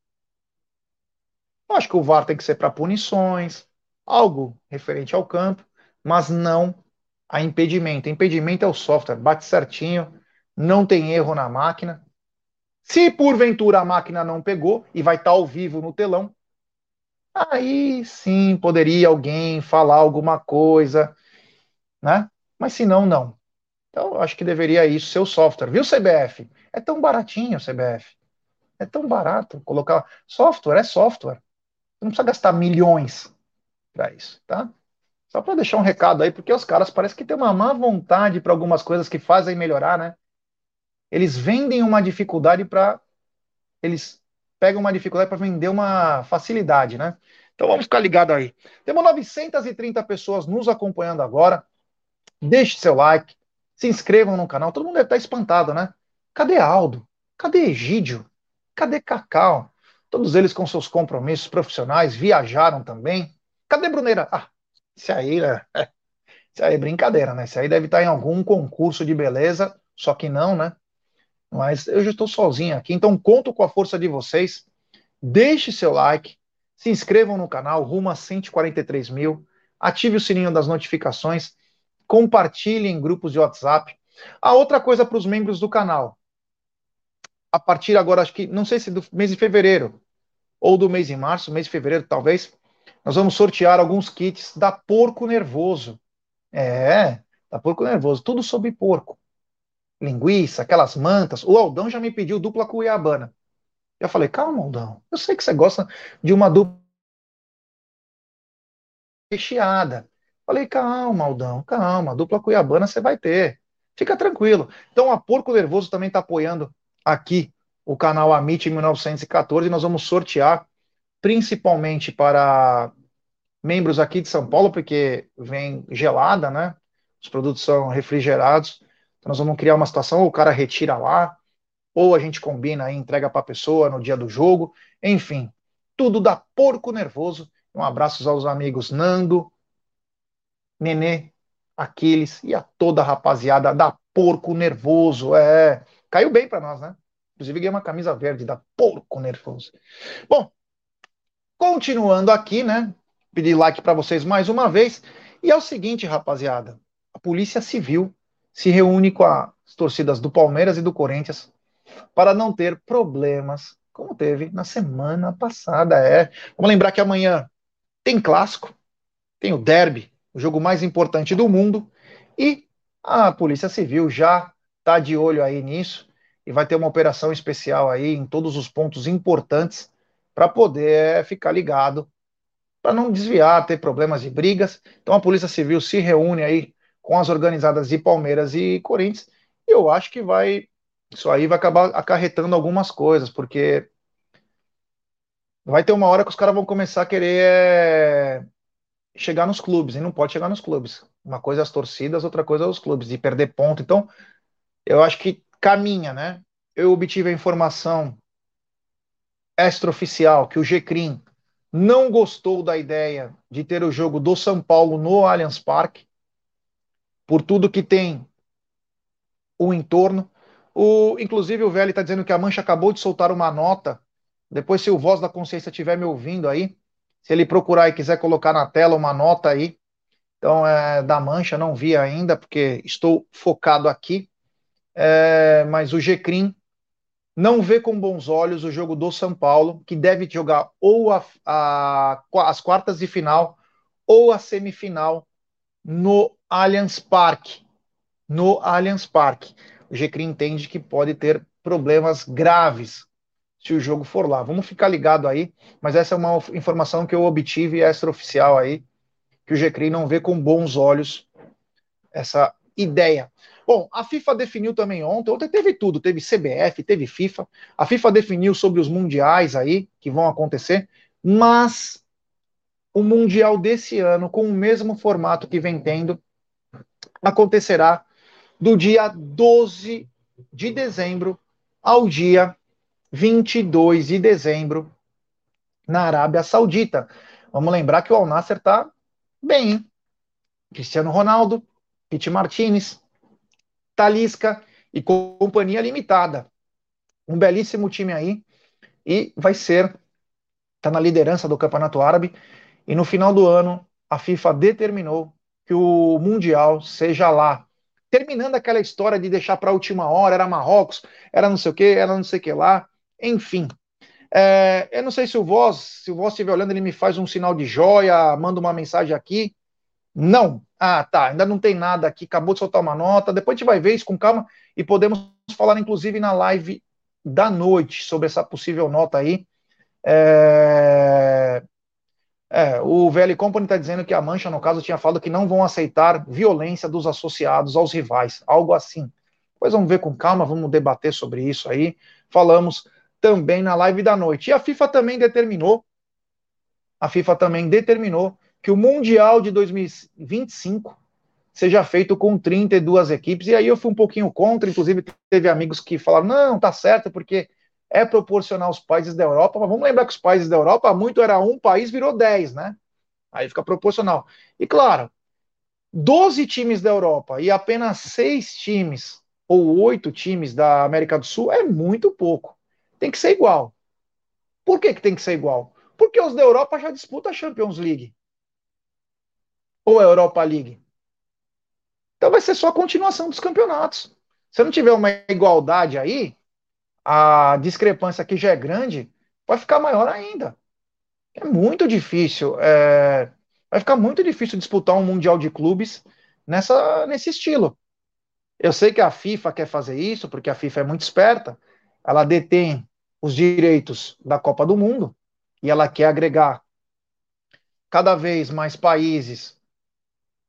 Eu acho que o VAR tem que ser para punições, algo referente ao campo, mas não a impedimento. Impedimento é o software, bate certinho, não tem erro na máquina. Se porventura a máquina não pegou e vai estar ao vivo no telão, aí sim poderia alguém falar alguma coisa, né? Mas se não, não. Então, acho que deveria isso ser o software. Viu, CBF? É tão baratinho, CBF. É tão barato colocar. Software é software. Não precisa gastar milhões para isso, tá? Só para deixar um recado aí, porque os caras parecem que têm uma má vontade para algumas coisas que fazem melhorar, né? Eles vendem uma dificuldade para. Eles pegam uma dificuldade para vender uma facilidade, né? Então vamos ficar ligado aí. Temos 930 pessoas nos acompanhando agora. Deixe seu like, se inscrevam no canal. Todo mundo deve estar espantado, né? Cadê Aldo? Cadê Egídio? Cadê Cacau? Todos eles com seus compromissos profissionais viajaram também. Cadê Bruneira? Ah, isso aí, né? Isso aí é brincadeira, né? Isso aí deve estar em algum concurso de beleza, só que não, né? Mas eu já estou sozinho aqui, então conto com a força de vocês. Deixe seu like, se inscrevam no canal, rumo a 143 mil, ative o sininho das notificações, compartilhe em grupos de WhatsApp. A outra coisa para os membros do canal, a partir agora, acho que, não sei se do mês de fevereiro ou do mês de março, mês de fevereiro talvez, nós vamos sortear alguns kits da Porco Nervoso. É, da Porco Nervoso, tudo sobre porco linguiça, aquelas mantas. O Aldão já me pediu dupla cuiabana. Eu falei, calma, Aldão. Eu sei que você gosta de uma dupla recheada. Falei, calma, Aldão, calma. Dupla cuiabana você vai ter. Fica tranquilo. Então, a Porco Nervoso também está apoiando aqui o canal Amit 1914. E nós vamos sortear, principalmente para membros aqui de São Paulo, porque vem gelada, né? Os produtos são refrigerados. Então nós vamos criar uma situação, ou o cara retira lá, ou a gente combina e entrega para a pessoa no dia do jogo. Enfim, tudo dá porco nervoso. Um abraço aos amigos Nando, Nenê, Aquiles e a toda a rapaziada da Porco Nervoso. É, caiu bem para nós, né? Inclusive ganhei uma camisa verde da Porco Nervoso. Bom, continuando aqui, né? Pedir like para vocês mais uma vez. E é o seguinte, rapaziada. A Polícia Civil se reúne com as torcidas do Palmeiras e do Corinthians para não ter problemas, como teve na semana passada. É. Vamos lembrar que amanhã tem clássico, tem o derby, o jogo mais importante do mundo, e a Polícia Civil já está de olho aí nisso e vai ter uma operação especial aí em todos os pontos importantes para poder ficar ligado, para não desviar, ter problemas de brigas. Então a Polícia Civil se reúne aí com as organizadas de Palmeiras e Corinthians, e eu acho que vai isso aí vai acabar acarretando algumas coisas, porque vai ter uma hora que os caras vão começar a querer é, chegar nos clubes, e não pode chegar nos clubes. Uma coisa é as torcidas, outra coisa é os clubes, de perder ponto. Então, eu acho que caminha, né? Eu obtive a informação extraoficial que o GCRIM não gostou da ideia de ter o jogo do São Paulo no Allianz Parque, por tudo que tem o entorno. O, inclusive, o Velho está dizendo que a Mancha acabou de soltar uma nota. Depois, se o Voz da Consciência estiver me ouvindo aí, se ele procurar e quiser colocar na tela uma nota aí, então é da Mancha, não vi ainda, porque estou focado aqui. É, mas o Gcrim não vê com bons olhos o jogo do São Paulo, que deve jogar ou a, a, as quartas de final ou a semifinal no Allianz Parque. No Allianz Parque. O Gcrim entende que pode ter problemas graves se o jogo for lá. Vamos ficar ligado aí, mas essa é uma informação que eu obtive extraoficial aí, que o GCRI não vê com bons olhos essa ideia. Bom, a FIFA definiu também ontem, ontem teve tudo, teve CBF, teve FIFA, a FIFA definiu sobre os mundiais aí, que vão acontecer, mas o mundial desse ano, com o mesmo formato que vem tendo, acontecerá do dia 12 de dezembro ao dia 22 de dezembro na Arábia Saudita. Vamos lembrar que o Al Nasser está bem, hein? Cristiano Ronaldo, Pete Martinez, Talisca e Companhia Limitada. Um belíssimo time aí e vai ser está na liderança do Campeonato Árabe e no final do ano a FIFA determinou que o mundial seja lá. Terminando aquela história de deixar para a última hora, era Marrocos, era não sei o que, era não sei o que lá. Enfim, é, eu não sei se o Voz, se o Voz estiver olhando, ele me faz um sinal de joia, manda uma mensagem aqui. Não. Ah, tá, ainda não tem nada aqui, acabou de soltar uma nota. Depois a gente vai ver isso com calma e podemos falar, inclusive, na live da noite sobre essa possível nota aí. É... É, o VL Company está dizendo que a Mancha, no caso, tinha falado que não vão aceitar violência dos associados aos rivais, algo assim. Depois vamos ver com calma, vamos debater sobre isso aí. Falamos também na live da noite. E a FIFA também determinou, a FIFA também determinou que o Mundial de 2025 seja feito com 32 equipes. E aí eu fui um pouquinho contra, inclusive teve amigos que falaram: não, tá certo, porque é proporcional aos países da Europa. Mas vamos lembrar que os países da Europa, muito era um país, virou 10, né? Aí fica proporcional. E claro, 12 times da Europa e apenas 6 times ou 8 times da América do Sul é muito pouco tem que ser igual. Por que, que tem que ser igual? Porque os da Europa já disputam a Champions League. Ou a Europa League. Então vai ser só a continuação dos campeonatos. Se não tiver uma igualdade aí, a discrepância que já é grande, vai ficar maior ainda. É muito difícil. É... Vai ficar muito difícil disputar um Mundial de Clubes nessa, nesse estilo. Eu sei que a FIFA quer fazer isso, porque a FIFA é muito esperta. Ela detém os direitos da Copa do Mundo e ela quer agregar cada vez mais países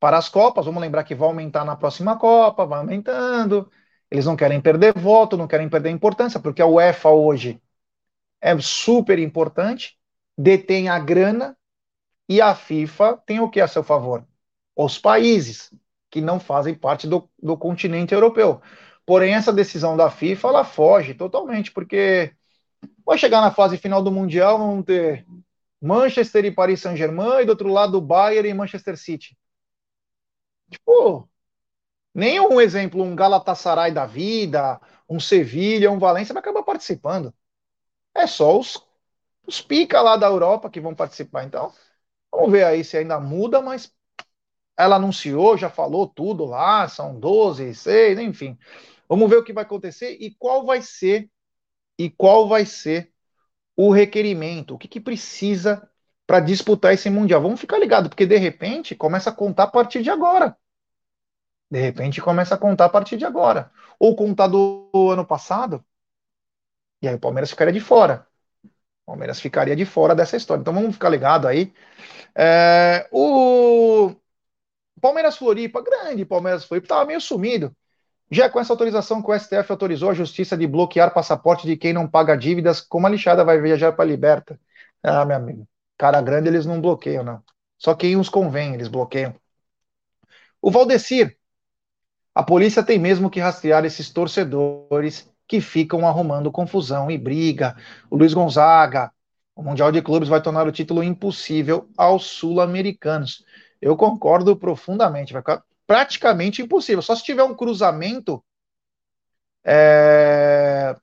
para as Copas. Vamos lembrar que vai aumentar na próxima Copa, vai aumentando. Eles não querem perder voto, não querem perder importância, porque a UEFA hoje é super importante, detém a grana e a FIFA tem o que a seu favor? Os países que não fazem parte do, do continente europeu. Porém, essa decisão da FIFA ela foge totalmente, porque Vai chegar na fase final do Mundial, vamos ter Manchester e Paris Saint-Germain, e do outro lado Bayern e Manchester City. Tipo, nenhum exemplo, um Galatasaray da vida, um Sevilha, um Valência vai acabar participando. É só os, os pica lá da Europa que vão participar. Então, vamos ver aí se ainda muda, mas ela anunciou, já falou tudo lá, são 12, 6, enfim. Vamos ver o que vai acontecer e qual vai ser e qual vai ser o requerimento, o que, que precisa para disputar esse Mundial. Vamos ficar ligado, porque de repente começa a contar a partir de agora. De repente começa a contar a partir de agora. Ou contar do ano passado, e aí o Palmeiras ficaria de fora. O Palmeiras ficaria de fora dessa história. Então vamos ficar ligado aí. É, o Palmeiras Floripa, grande Palmeiras Floripa, estava meio sumido. Já com essa autorização que o STF autorizou a justiça de bloquear passaporte de quem não paga dívidas, como a lixada vai viajar para Liberta? Ah, meu amigo, cara grande eles não bloqueiam, não. Só quem os convém, eles bloqueiam. O Valdecir, A polícia tem mesmo que rastrear esses torcedores que ficam arrumando confusão e briga. O Luiz Gonzaga, o Mundial de Clubes vai tornar o título impossível aos sul-americanos. Eu concordo profundamente, vai ficar praticamente impossível. Só se tiver um cruzamento, é...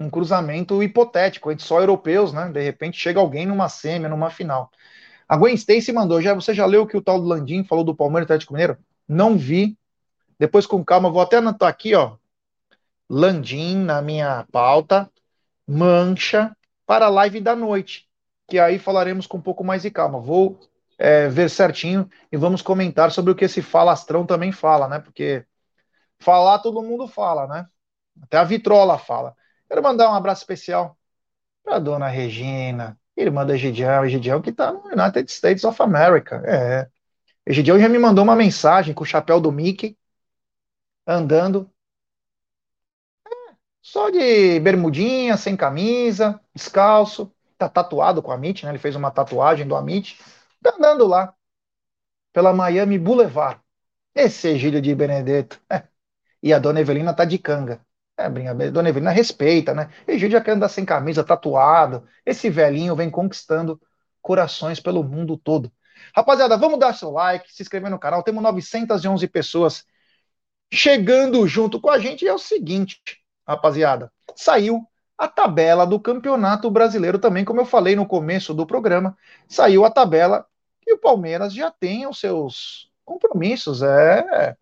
um cruzamento hipotético entre só europeus, né? De repente chega alguém numa semi, numa final. A Gwen Stacy mandou, já você já leu o que o tal do Landim falou do Palmeiras e Atlético Mineiro? Não vi. Depois com calma, vou até anotar aqui, ó. Landim na minha pauta, mancha para a live da noite, que aí falaremos com um pouco mais de calma. Vou é, ver certinho e vamos comentar sobre o que esse falastrão também fala, né? Porque falar todo mundo fala, né? Até a Vitrola fala. Quero mandar um abraço especial para dona Regina, irmã da Egidião, Egidião que está no United States of America. É. Egidião já me mandou uma mensagem com o chapéu do Mickey, andando só de bermudinha, sem camisa, descalço, tá tatuado com a Amit, né? Ele fez uma tatuagem do Amit, tá andando lá pela Miami Boulevard. Esse Egílio de Benedetto. É. E a dona Evelina tá de canga. É, brinca, dona Evelina respeita, né? Egílio já quer andar sem camisa, tatuado. Esse velhinho vem conquistando corações pelo mundo todo. Rapaziada, vamos dar seu like, se inscrever no canal. Temos 911 pessoas chegando junto com a gente. E é o seguinte, rapaziada, saiu a tabela do Campeonato Brasileiro também, como eu falei no começo do programa, saiu a tabela e o Palmeiras já tem os seus compromissos. É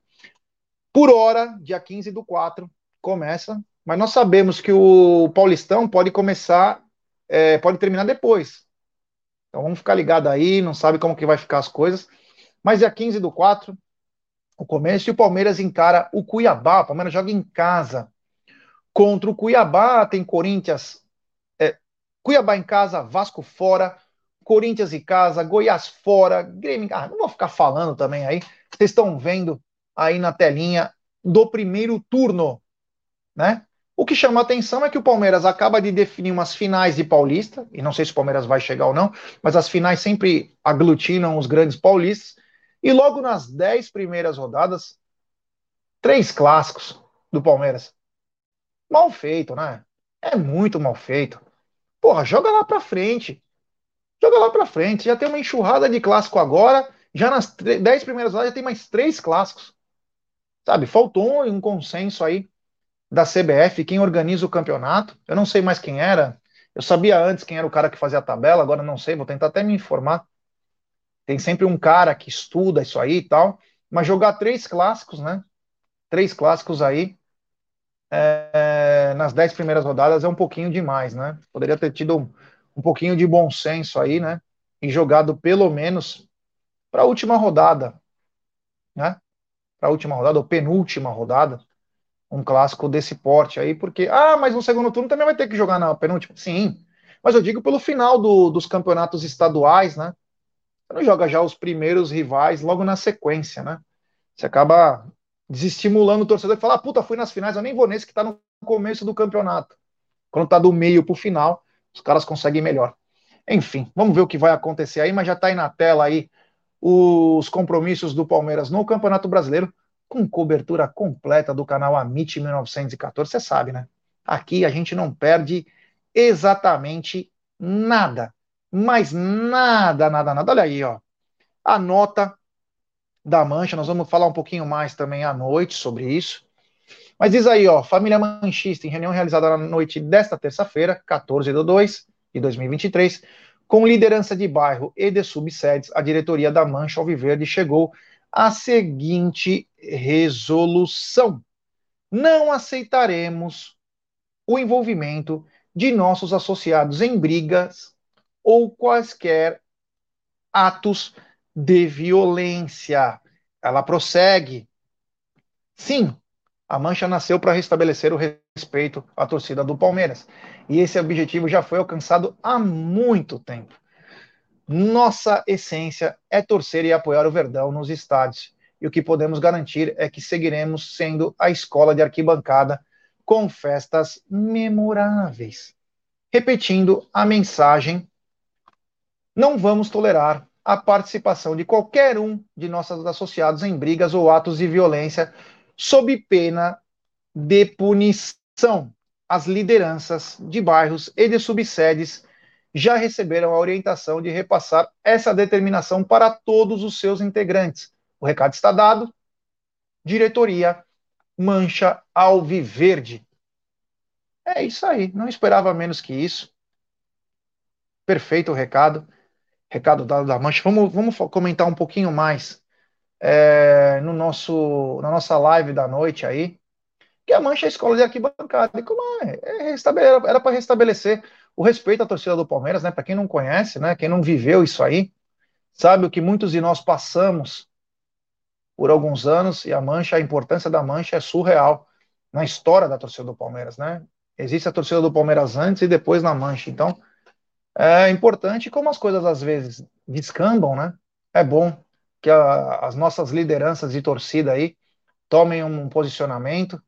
por hora, dia 15 do 4, começa, mas nós sabemos que o Paulistão pode começar, é, pode terminar depois. Então vamos ficar ligado aí, não sabe como que vai ficar as coisas. Mas dia 15 do 4, o começo, e o Palmeiras encara o Cuiabá. O Palmeiras joga em casa Contra o Cuiabá, tem Corinthians. É, Cuiabá em casa, Vasco fora, Corinthians em casa, Goiás fora, Grêmio. Ah, não vou ficar falando também aí. Vocês estão vendo aí na telinha do primeiro turno, né? O que chama atenção é que o Palmeiras acaba de definir umas finais de Paulista, e não sei se o Palmeiras vai chegar ou não, mas as finais sempre aglutinam os grandes paulistas. E logo nas dez primeiras rodadas, três clássicos do Palmeiras. Mal feito, né? É muito mal feito. Porra, joga lá pra frente. Joga lá pra frente. Já tem uma enxurrada de clássico agora. Já nas dez primeiras horas já tem mais três clássicos. Sabe? Faltou um consenso aí da CBF, quem organiza o campeonato. Eu não sei mais quem era. Eu sabia antes quem era o cara que fazia a tabela, agora não sei, vou tentar até me informar. Tem sempre um cara que estuda isso aí e tal. Mas jogar três clássicos, né? Três clássicos aí é, nas dez primeiras rodadas é um pouquinho demais, né? Poderia ter tido um, um pouquinho de bom senso aí, né? E jogado pelo menos para a última rodada, né? Para a última rodada, ou penúltima rodada, um clássico desse porte aí, porque, ah, mas no segundo turno também vai ter que jogar na penúltima. Sim, mas eu digo pelo final do, dos campeonatos estaduais, né? Você não joga já os primeiros rivais logo na sequência, né? Você acaba desestimulando o torcedor que fala, ah, puta, fui nas finais, eu nem vou nesse que tá no começo do campeonato. Quando tá do meio pro final, os caras conseguem melhor. Enfim, vamos ver o que vai acontecer aí, mas já tá aí na tela aí os compromissos do Palmeiras no Campeonato Brasileiro, com cobertura completa do canal Amit 1914, você sabe, né? Aqui a gente não perde exatamente nada. Mas nada, nada, nada. Olha aí, ó. A nota da Mancha. Nós vamos falar um pouquinho mais também à noite sobre isso. Mas diz aí, ó, família manchista, em reunião realizada na noite desta terça-feira, 14 de 2 de 2023, com liderança de bairro e de subsedes, a diretoria da Mancha Alviverde chegou à seguinte resolução: não aceitaremos o envolvimento de nossos associados em brigas ou quaisquer atos de violência. Ela prossegue. Sim, a Mancha nasceu para restabelecer o respeito à torcida do Palmeiras. E esse objetivo já foi alcançado há muito tempo. Nossa essência é torcer e apoiar o Verdão nos estádios. E o que podemos garantir é que seguiremos sendo a escola de arquibancada com festas memoráveis. Repetindo a mensagem, não vamos tolerar a participação de qualquer um de nossos associados em brigas ou atos de violência sob pena de punição. As lideranças de bairros e de subsedes já receberam a orientação de repassar essa determinação para todos os seus integrantes. O recado está dado. Diretoria Mancha Alviverde. É isso aí, não esperava menos que isso. Perfeito o recado. Recado dado da Mancha. Vamos, vamos comentar um pouquinho mais é, no nosso, na nossa live da noite aí. Que a Mancha é a escola de arquibancada. E como é? é era para restabelecer o respeito à torcida do Palmeiras, né? Para quem não conhece, né? Quem não viveu isso aí, sabe o que muitos de nós passamos por alguns anos e a Mancha, a importância da Mancha é surreal na história da torcida do Palmeiras, né? Existe a torcida do Palmeiras antes e depois na Mancha. Então, é importante como as coisas às vezes descambam, né? É bom que a, as nossas lideranças de torcida aí tomem um posicionamento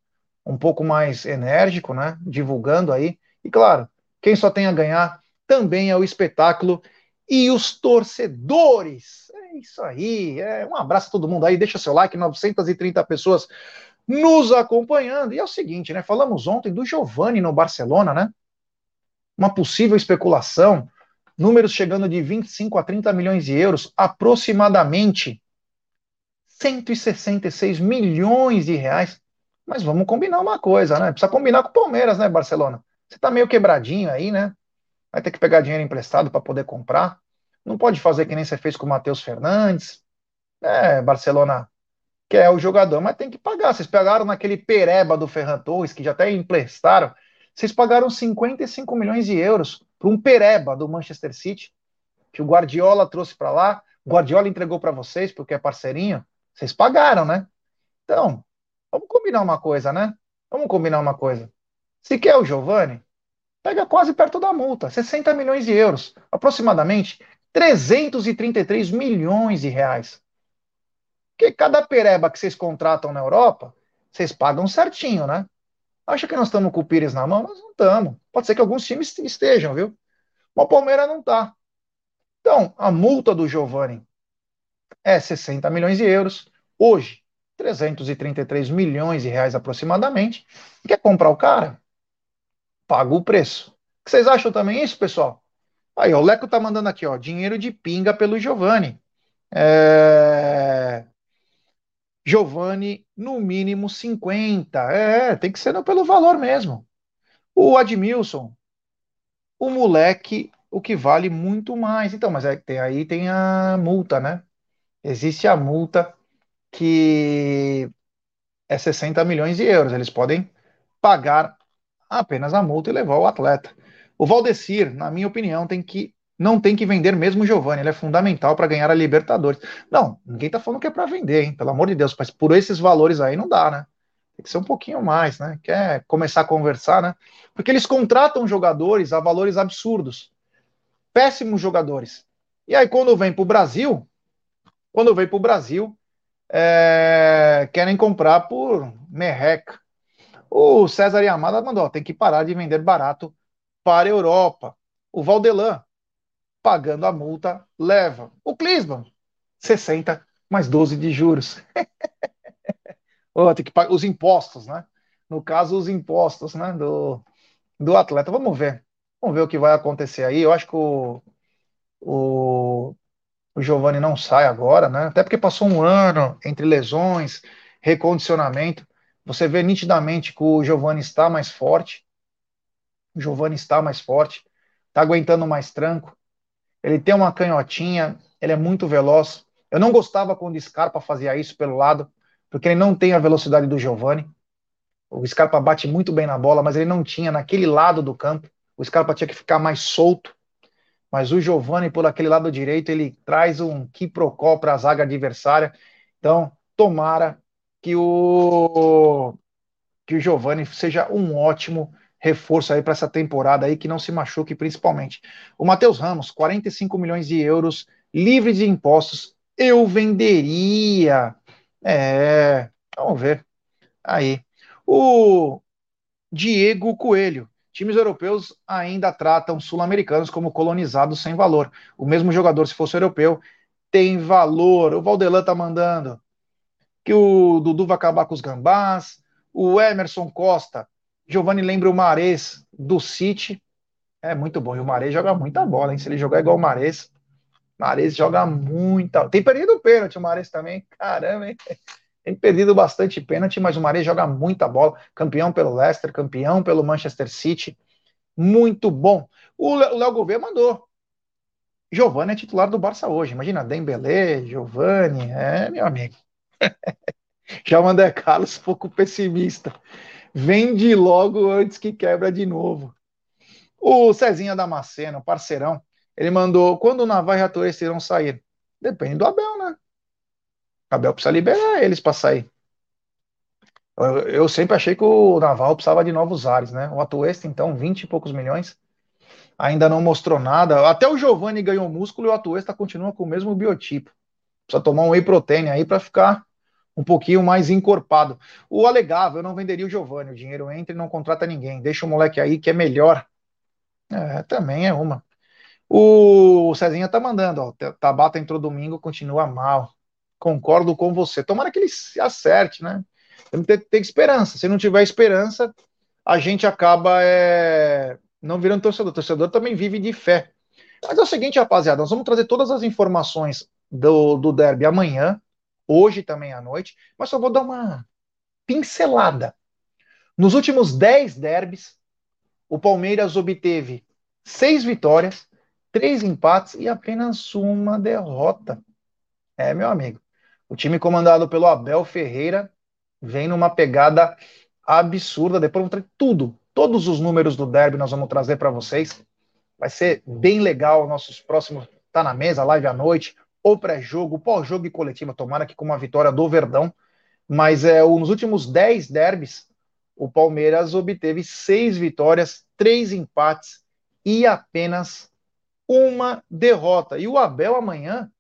um pouco mais enérgico, né? Divulgando aí. E claro, quem só tem a ganhar também é o espetáculo e os torcedores. É isso aí. É, um abraço a todo mundo aí. Deixa seu like, 930 pessoas nos acompanhando. E é o seguinte, né? Falamos ontem do Giovani no Barcelona, né? Uma possível especulação, números chegando de 25 a 30 milhões de euros, aproximadamente 166 milhões de reais. Mas vamos combinar uma coisa, né? Precisa combinar com o Palmeiras, né, Barcelona? Você tá meio quebradinho aí, né? Vai ter que pegar dinheiro emprestado para poder comprar. Não pode fazer que nem você fez com o Matheus Fernandes. É, Barcelona que é o jogador, mas tem que pagar. Vocês pegaram naquele pereba do Ferran Torres, que já até emprestaram, vocês pagaram 55 milhões de euros para um pereba do Manchester City, que o Guardiola trouxe para lá, o Guardiola entregou para vocês, porque é parceirinho, vocês pagaram, né? Então, vamos combinar uma coisa, né? Vamos combinar uma coisa. Se quer o Giovani, pega quase perto da multa, 60 milhões de euros, aproximadamente 333 milhões de reais. Porque cada pereba que vocês contratam na Europa, vocês pagam certinho, né? Acha que nós estamos com o Pires na mão? Nós não estamos. Pode ser que alguns times estejam, viu? Mas o Palmeiras não está. Então, a multa do Giovani é 60 milhões de euros. Hoje, 333 milhões de reais aproximadamente. Quer comprar o cara? Paga o preço. Vocês acham também isso, pessoal? Aí, ó, o Leco tá mandando aqui, ó, dinheiro de pinga pelo Giovani. É... Giovanni, no mínimo 50. É, tem que ser pelo valor mesmo. O Admilson, o moleque, o que vale muito mais. Então, mas é, tem, aí tem a multa, né? Existe a multa que é 60 milhões de euros. Eles podem pagar apenas a multa e levar o atleta. O Valdecir, na minha opinião, tem que não tem que vender mesmo o Giovani, ele é fundamental para ganhar a Libertadores. Não, ninguém está falando que é para vender, hein? Pelo amor de Deus, mas por esses valores aí não dá, né? Tem que ser um pouquinho mais, né? Quer começar a conversar, né? Porque eles contratam jogadores a valores absurdos. Péssimos jogadores. E aí, quando vem para o Brasil, quando vem para o Brasil, é... querem comprar por merreca. O César Yamada mandou, tem que parar de vender barato para a Europa. O Valdelan, pagando a multa, leva. O Clisman, 60 mais 12 de juros. oh, tem que pagar os impostos, né? No caso, os impostos né, do, do atleta. Vamos ver. Vamos ver o que vai acontecer aí. Eu acho que o, o, o Giovanni não sai agora, né? Até porque passou um ano entre lesões, recondicionamento. Você vê nitidamente que o Giovanni está mais forte. O Giovanni está mais forte, está aguentando mais tranco. Ele tem uma canhotinha, ele é muito veloz. Eu não gostava quando o Scarpa fazia isso pelo lado, porque ele não tem a velocidade do Giovani. O Scarpa bate muito bem na bola, mas ele não tinha naquele lado do campo. O Scarpa tinha que ficar mais solto. Mas o Giovani, por aquele lado direito, ele traz um quiprocó para a zaga adversária. Então, tomara que o que o Giovani seja um ótimo reforço aí para essa temporada aí, que não se machuque principalmente. O Matheus Ramos, 45 milhões de euros, livre de impostos, eu venderia. É, vamos ver. Aí. O Diego Coelho. Times europeus ainda tratam sul-americanos como colonizados sem valor. O mesmo jogador, se fosse europeu, tem valor. O Valdelan tá mandando. Que o Dudu vai acabar com os gambás, o Emerson Costa, Giovanni lembra o Mares do City, é muito bom, e o Mares joga muita bola, hein? Se ele jogar igual o Mares, Mares joga muita. Tem perdido o pênalti, o Mares também, caramba, hein? Tem perdido bastante pênalti, mas o Mares joga muita bola. Campeão pelo Leicester, campeão pelo Manchester City. Muito bom. O Léo Gouveia mandou. Giovanni é titular do Barça hoje. Imagina, Dembélé, Giovanni, é, meu amigo. Já o André Carlos, pouco pessimista. Vende logo antes que quebra de novo. O Cezinha Damasceno, parceirão, ele mandou: quando o Navarro e a Torres irão sair? Depende do Abel, né? O Abel precisa liberar eles para sair. Eu, eu, sempre achei que o Naval precisava de novos ares, né? O Atuesta, então, 20 e poucos milhões ainda não mostrou nada. Até o Giovanni ganhou músculo e o Atuesta continua com o mesmo biotipo. Precisa tomar um whey protein aí para ficar um pouquinho mais encorpado. O alegável, eu não venderia o Giovanni. O dinheiro entra e não contrata ninguém. Deixa o moleque aí que é melhor. É, também é uma. O Cezinha tá mandando, ó. Tabata entrou domingo, continua mal. Concordo com você. Tomara que ele se acerte, né? Tem que ter, esperança. Se não tiver esperança, a gente acaba é, não virando torcedor. O torcedor também vive de fé. Mas é o seguinte, rapaziada, nós vamos trazer todas as informações do, do derby amanhã, hoje também à noite, mas só vou dar uma pincelada. Nos últimos 10 derbys, o Palmeiras obteve seis vitórias, três empates e apenas uma derrota. É, meu amigo. O time comandado pelo Abel Ferreira vem numa pegada absurda. Depois vamos trazer tudo, Todos os números do derby nós vamos trazer para vocês. Vai ser bem legal. Nossos próximos tá na mesa, live à noite, ou pré-jogo, pós-jogo e coletiva. Tomara que com uma vitória do Verdão. Mas é, nos últimos 10 derbys, o Palmeiras obteve seis vitórias, três empates e apenas uma derrota. E o Abel amanhã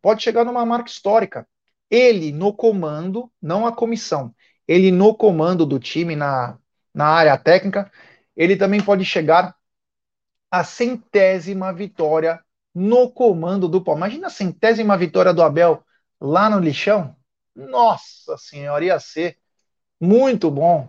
pode chegar numa marca histórica. Ele no comando, não a comissão, ele no comando do time na na área técnica, ele também pode chegar à centésima vitória no comando do Palmeiras. Imagina a centésima vitória do Abel lá no lixão. Nossa senhora, ia ser muito bom,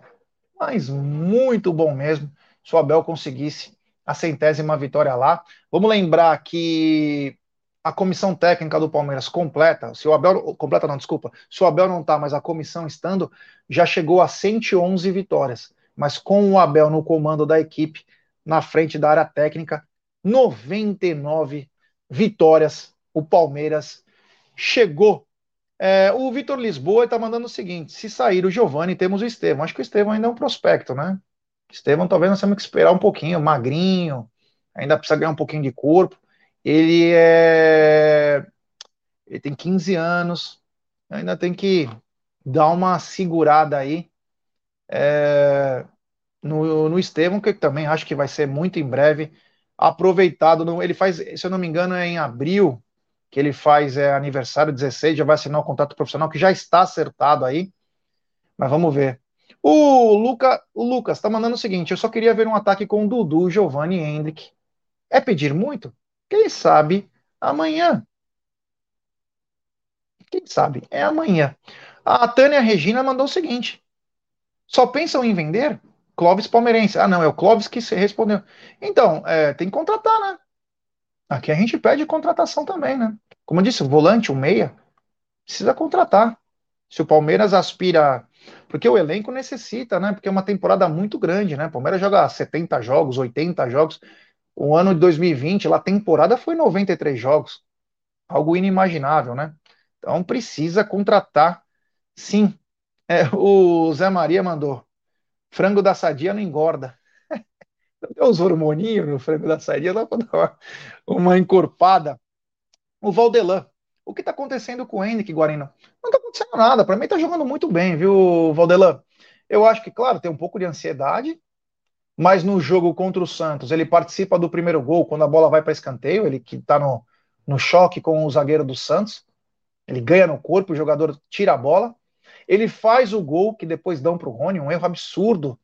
mas muito bom mesmo, se o Abel conseguisse a centésima vitória lá. Vamos lembrar que a comissão técnica do Palmeiras completa, se o Abel, completa não, desculpa, se o Abel não está, mas a comissão estando, já chegou a 111 vitórias mas com o Abel no comando da equipe, na frente da área técnica, 99 vitórias. O Palmeiras chegou. É, o Vitor Lisboa está mandando o seguinte: se sair o Giovani, temos o Estevão. Acho que o Estevão ainda é um prospecto, né? Estevão, talvez nós temos que esperar um pouquinho, magrinho, ainda precisa ganhar um pouquinho de corpo. Ele é. Ele tem 15 anos, ainda tem que dar uma segurada aí é, no, no Estevão, que também acho que vai ser muito em breve aproveitado. No, ele faz, se eu não me engano, é em abril que ele faz é, aniversário 16, já vai assinar o um contrato profissional que já está acertado aí. Mas vamos ver. O, Luca, o Lucas está mandando o seguinte: eu só queria ver um ataque com Dudu, Giovanni e Hendrick. É pedir muito? Quem sabe amanhã. Quem sabe? É amanhã. A Tânia Regina mandou o seguinte: só pensam em vender? Clóvis Palmeirense. Ah, não, é o Clóvis que se respondeu. Então, é, tem que contratar, né? Aqui a gente pede contratação também, né? Como eu disse, o volante, o meia, precisa contratar. Se o Palmeiras aspira. Porque o elenco necessita, né? Porque é uma temporada muito grande, né? O Palmeiras joga 70 jogos, 80 jogos. O ano de 2020, lá a temporada foi 93 jogos. Algo inimaginável, né? Então precisa contratar, sim. É, o Zé Maria mandou. Frango da sadia não engorda. Tem uns hormoninhos no frango da sadia, dá uma, uma encorpada. O Valdelan. O que está acontecendo com o Henrique Guarino? Não está acontecendo nada. Para mim está jogando muito bem, viu, Valdelan? Eu acho que, claro, tem um pouco de ansiedade, mas no jogo contra o Santos, ele participa do primeiro gol quando a bola vai para escanteio, ele que está no, no choque com o zagueiro do Santos. Ele ganha no corpo, o jogador tira a bola. Ele faz o gol que depois dão para o Rony, um erro absurdo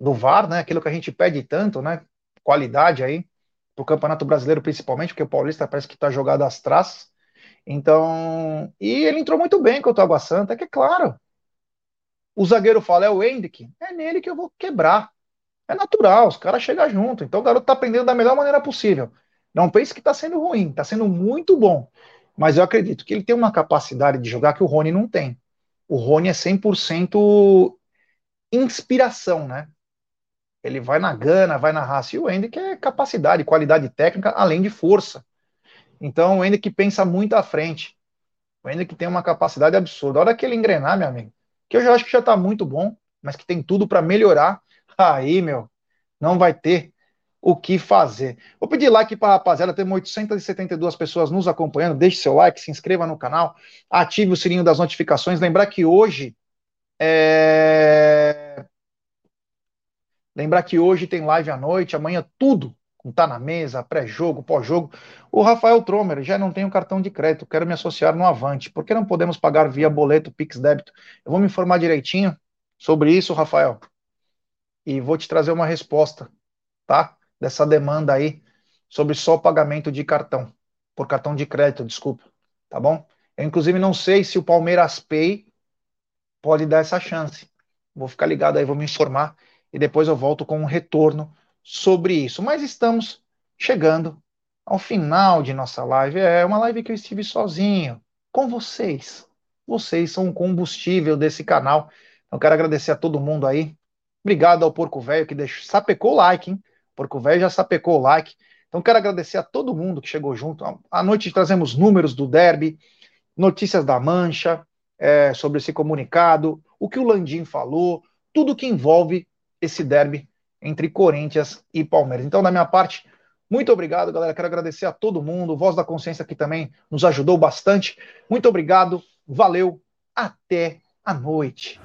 do VAR, né? Aquilo que a gente pede tanto, né? Qualidade aí, para o Campeonato Brasileiro principalmente, porque o Paulista parece que está jogado às traças. Então, e ele entrou muito bem contra o Água Santa, que é claro. O zagueiro fala, é o Hendrick, é nele que eu vou quebrar. É natural, os caras chegam junto. Então o garoto tá aprendendo da melhor maneira possível. Não pense que está sendo ruim, está sendo muito bom. Mas eu acredito que ele tem uma capacidade de jogar que o Rony não tem. O Rony é 100% inspiração, né? Ele vai na gana, vai na raça. E o Hendrick é capacidade, qualidade técnica, além de força. Então o Hendrick pensa muito à frente. O Hendrick tem uma capacidade absurda. A hora que ele engrenar, meu amigo, que eu já acho que já está muito bom, mas que tem tudo para melhorar, aí, meu, não vai ter o que fazer. Vou pedir like para a rapaziada, temos 872 pessoas nos acompanhando. Deixe seu like, se inscreva no canal, ative o sininho das notificações. Lembrar que hoje é... Lembrar que hoje tem live à noite, amanhã tudo tá na mesa, pré-jogo, pós-jogo. O Rafael Tromer, já não tenho cartão de crédito, quero me associar no Avante. Por que não podemos pagar via boleto, Pix, débito? Eu vou me informar direitinho sobre isso, Rafael. E vou te trazer uma resposta, tá? Dessa demanda aí sobre só pagamento de cartão, por cartão de crédito, desculpa, tá bom? Eu, inclusive, não sei se o Palmeiras Pay pode dar essa chance. Vou ficar ligado aí, vou me informar e depois eu volto com um retorno sobre isso. Mas estamos chegando ao final de nossa live. É uma live que eu estive sozinho, com vocês. Vocês são o combustível desse canal. Então, quero agradecer a todo mundo aí. Obrigado ao Porco Velho que deixou, sapecou o like, hein? Porco Velho já sapecou o like. Então quero agradecer a todo mundo que chegou junto. À noite trazemos números do derby, notícias da mancha, é, sobre esse comunicado, o que o Landim falou, tudo que envolve esse derby entre Corinthians e Palmeiras. Então, da minha parte, muito obrigado, galera. Quero agradecer a todo mundo. Voz da Consciência que também nos ajudou bastante. Muito obrigado. Valeu. Até a noite.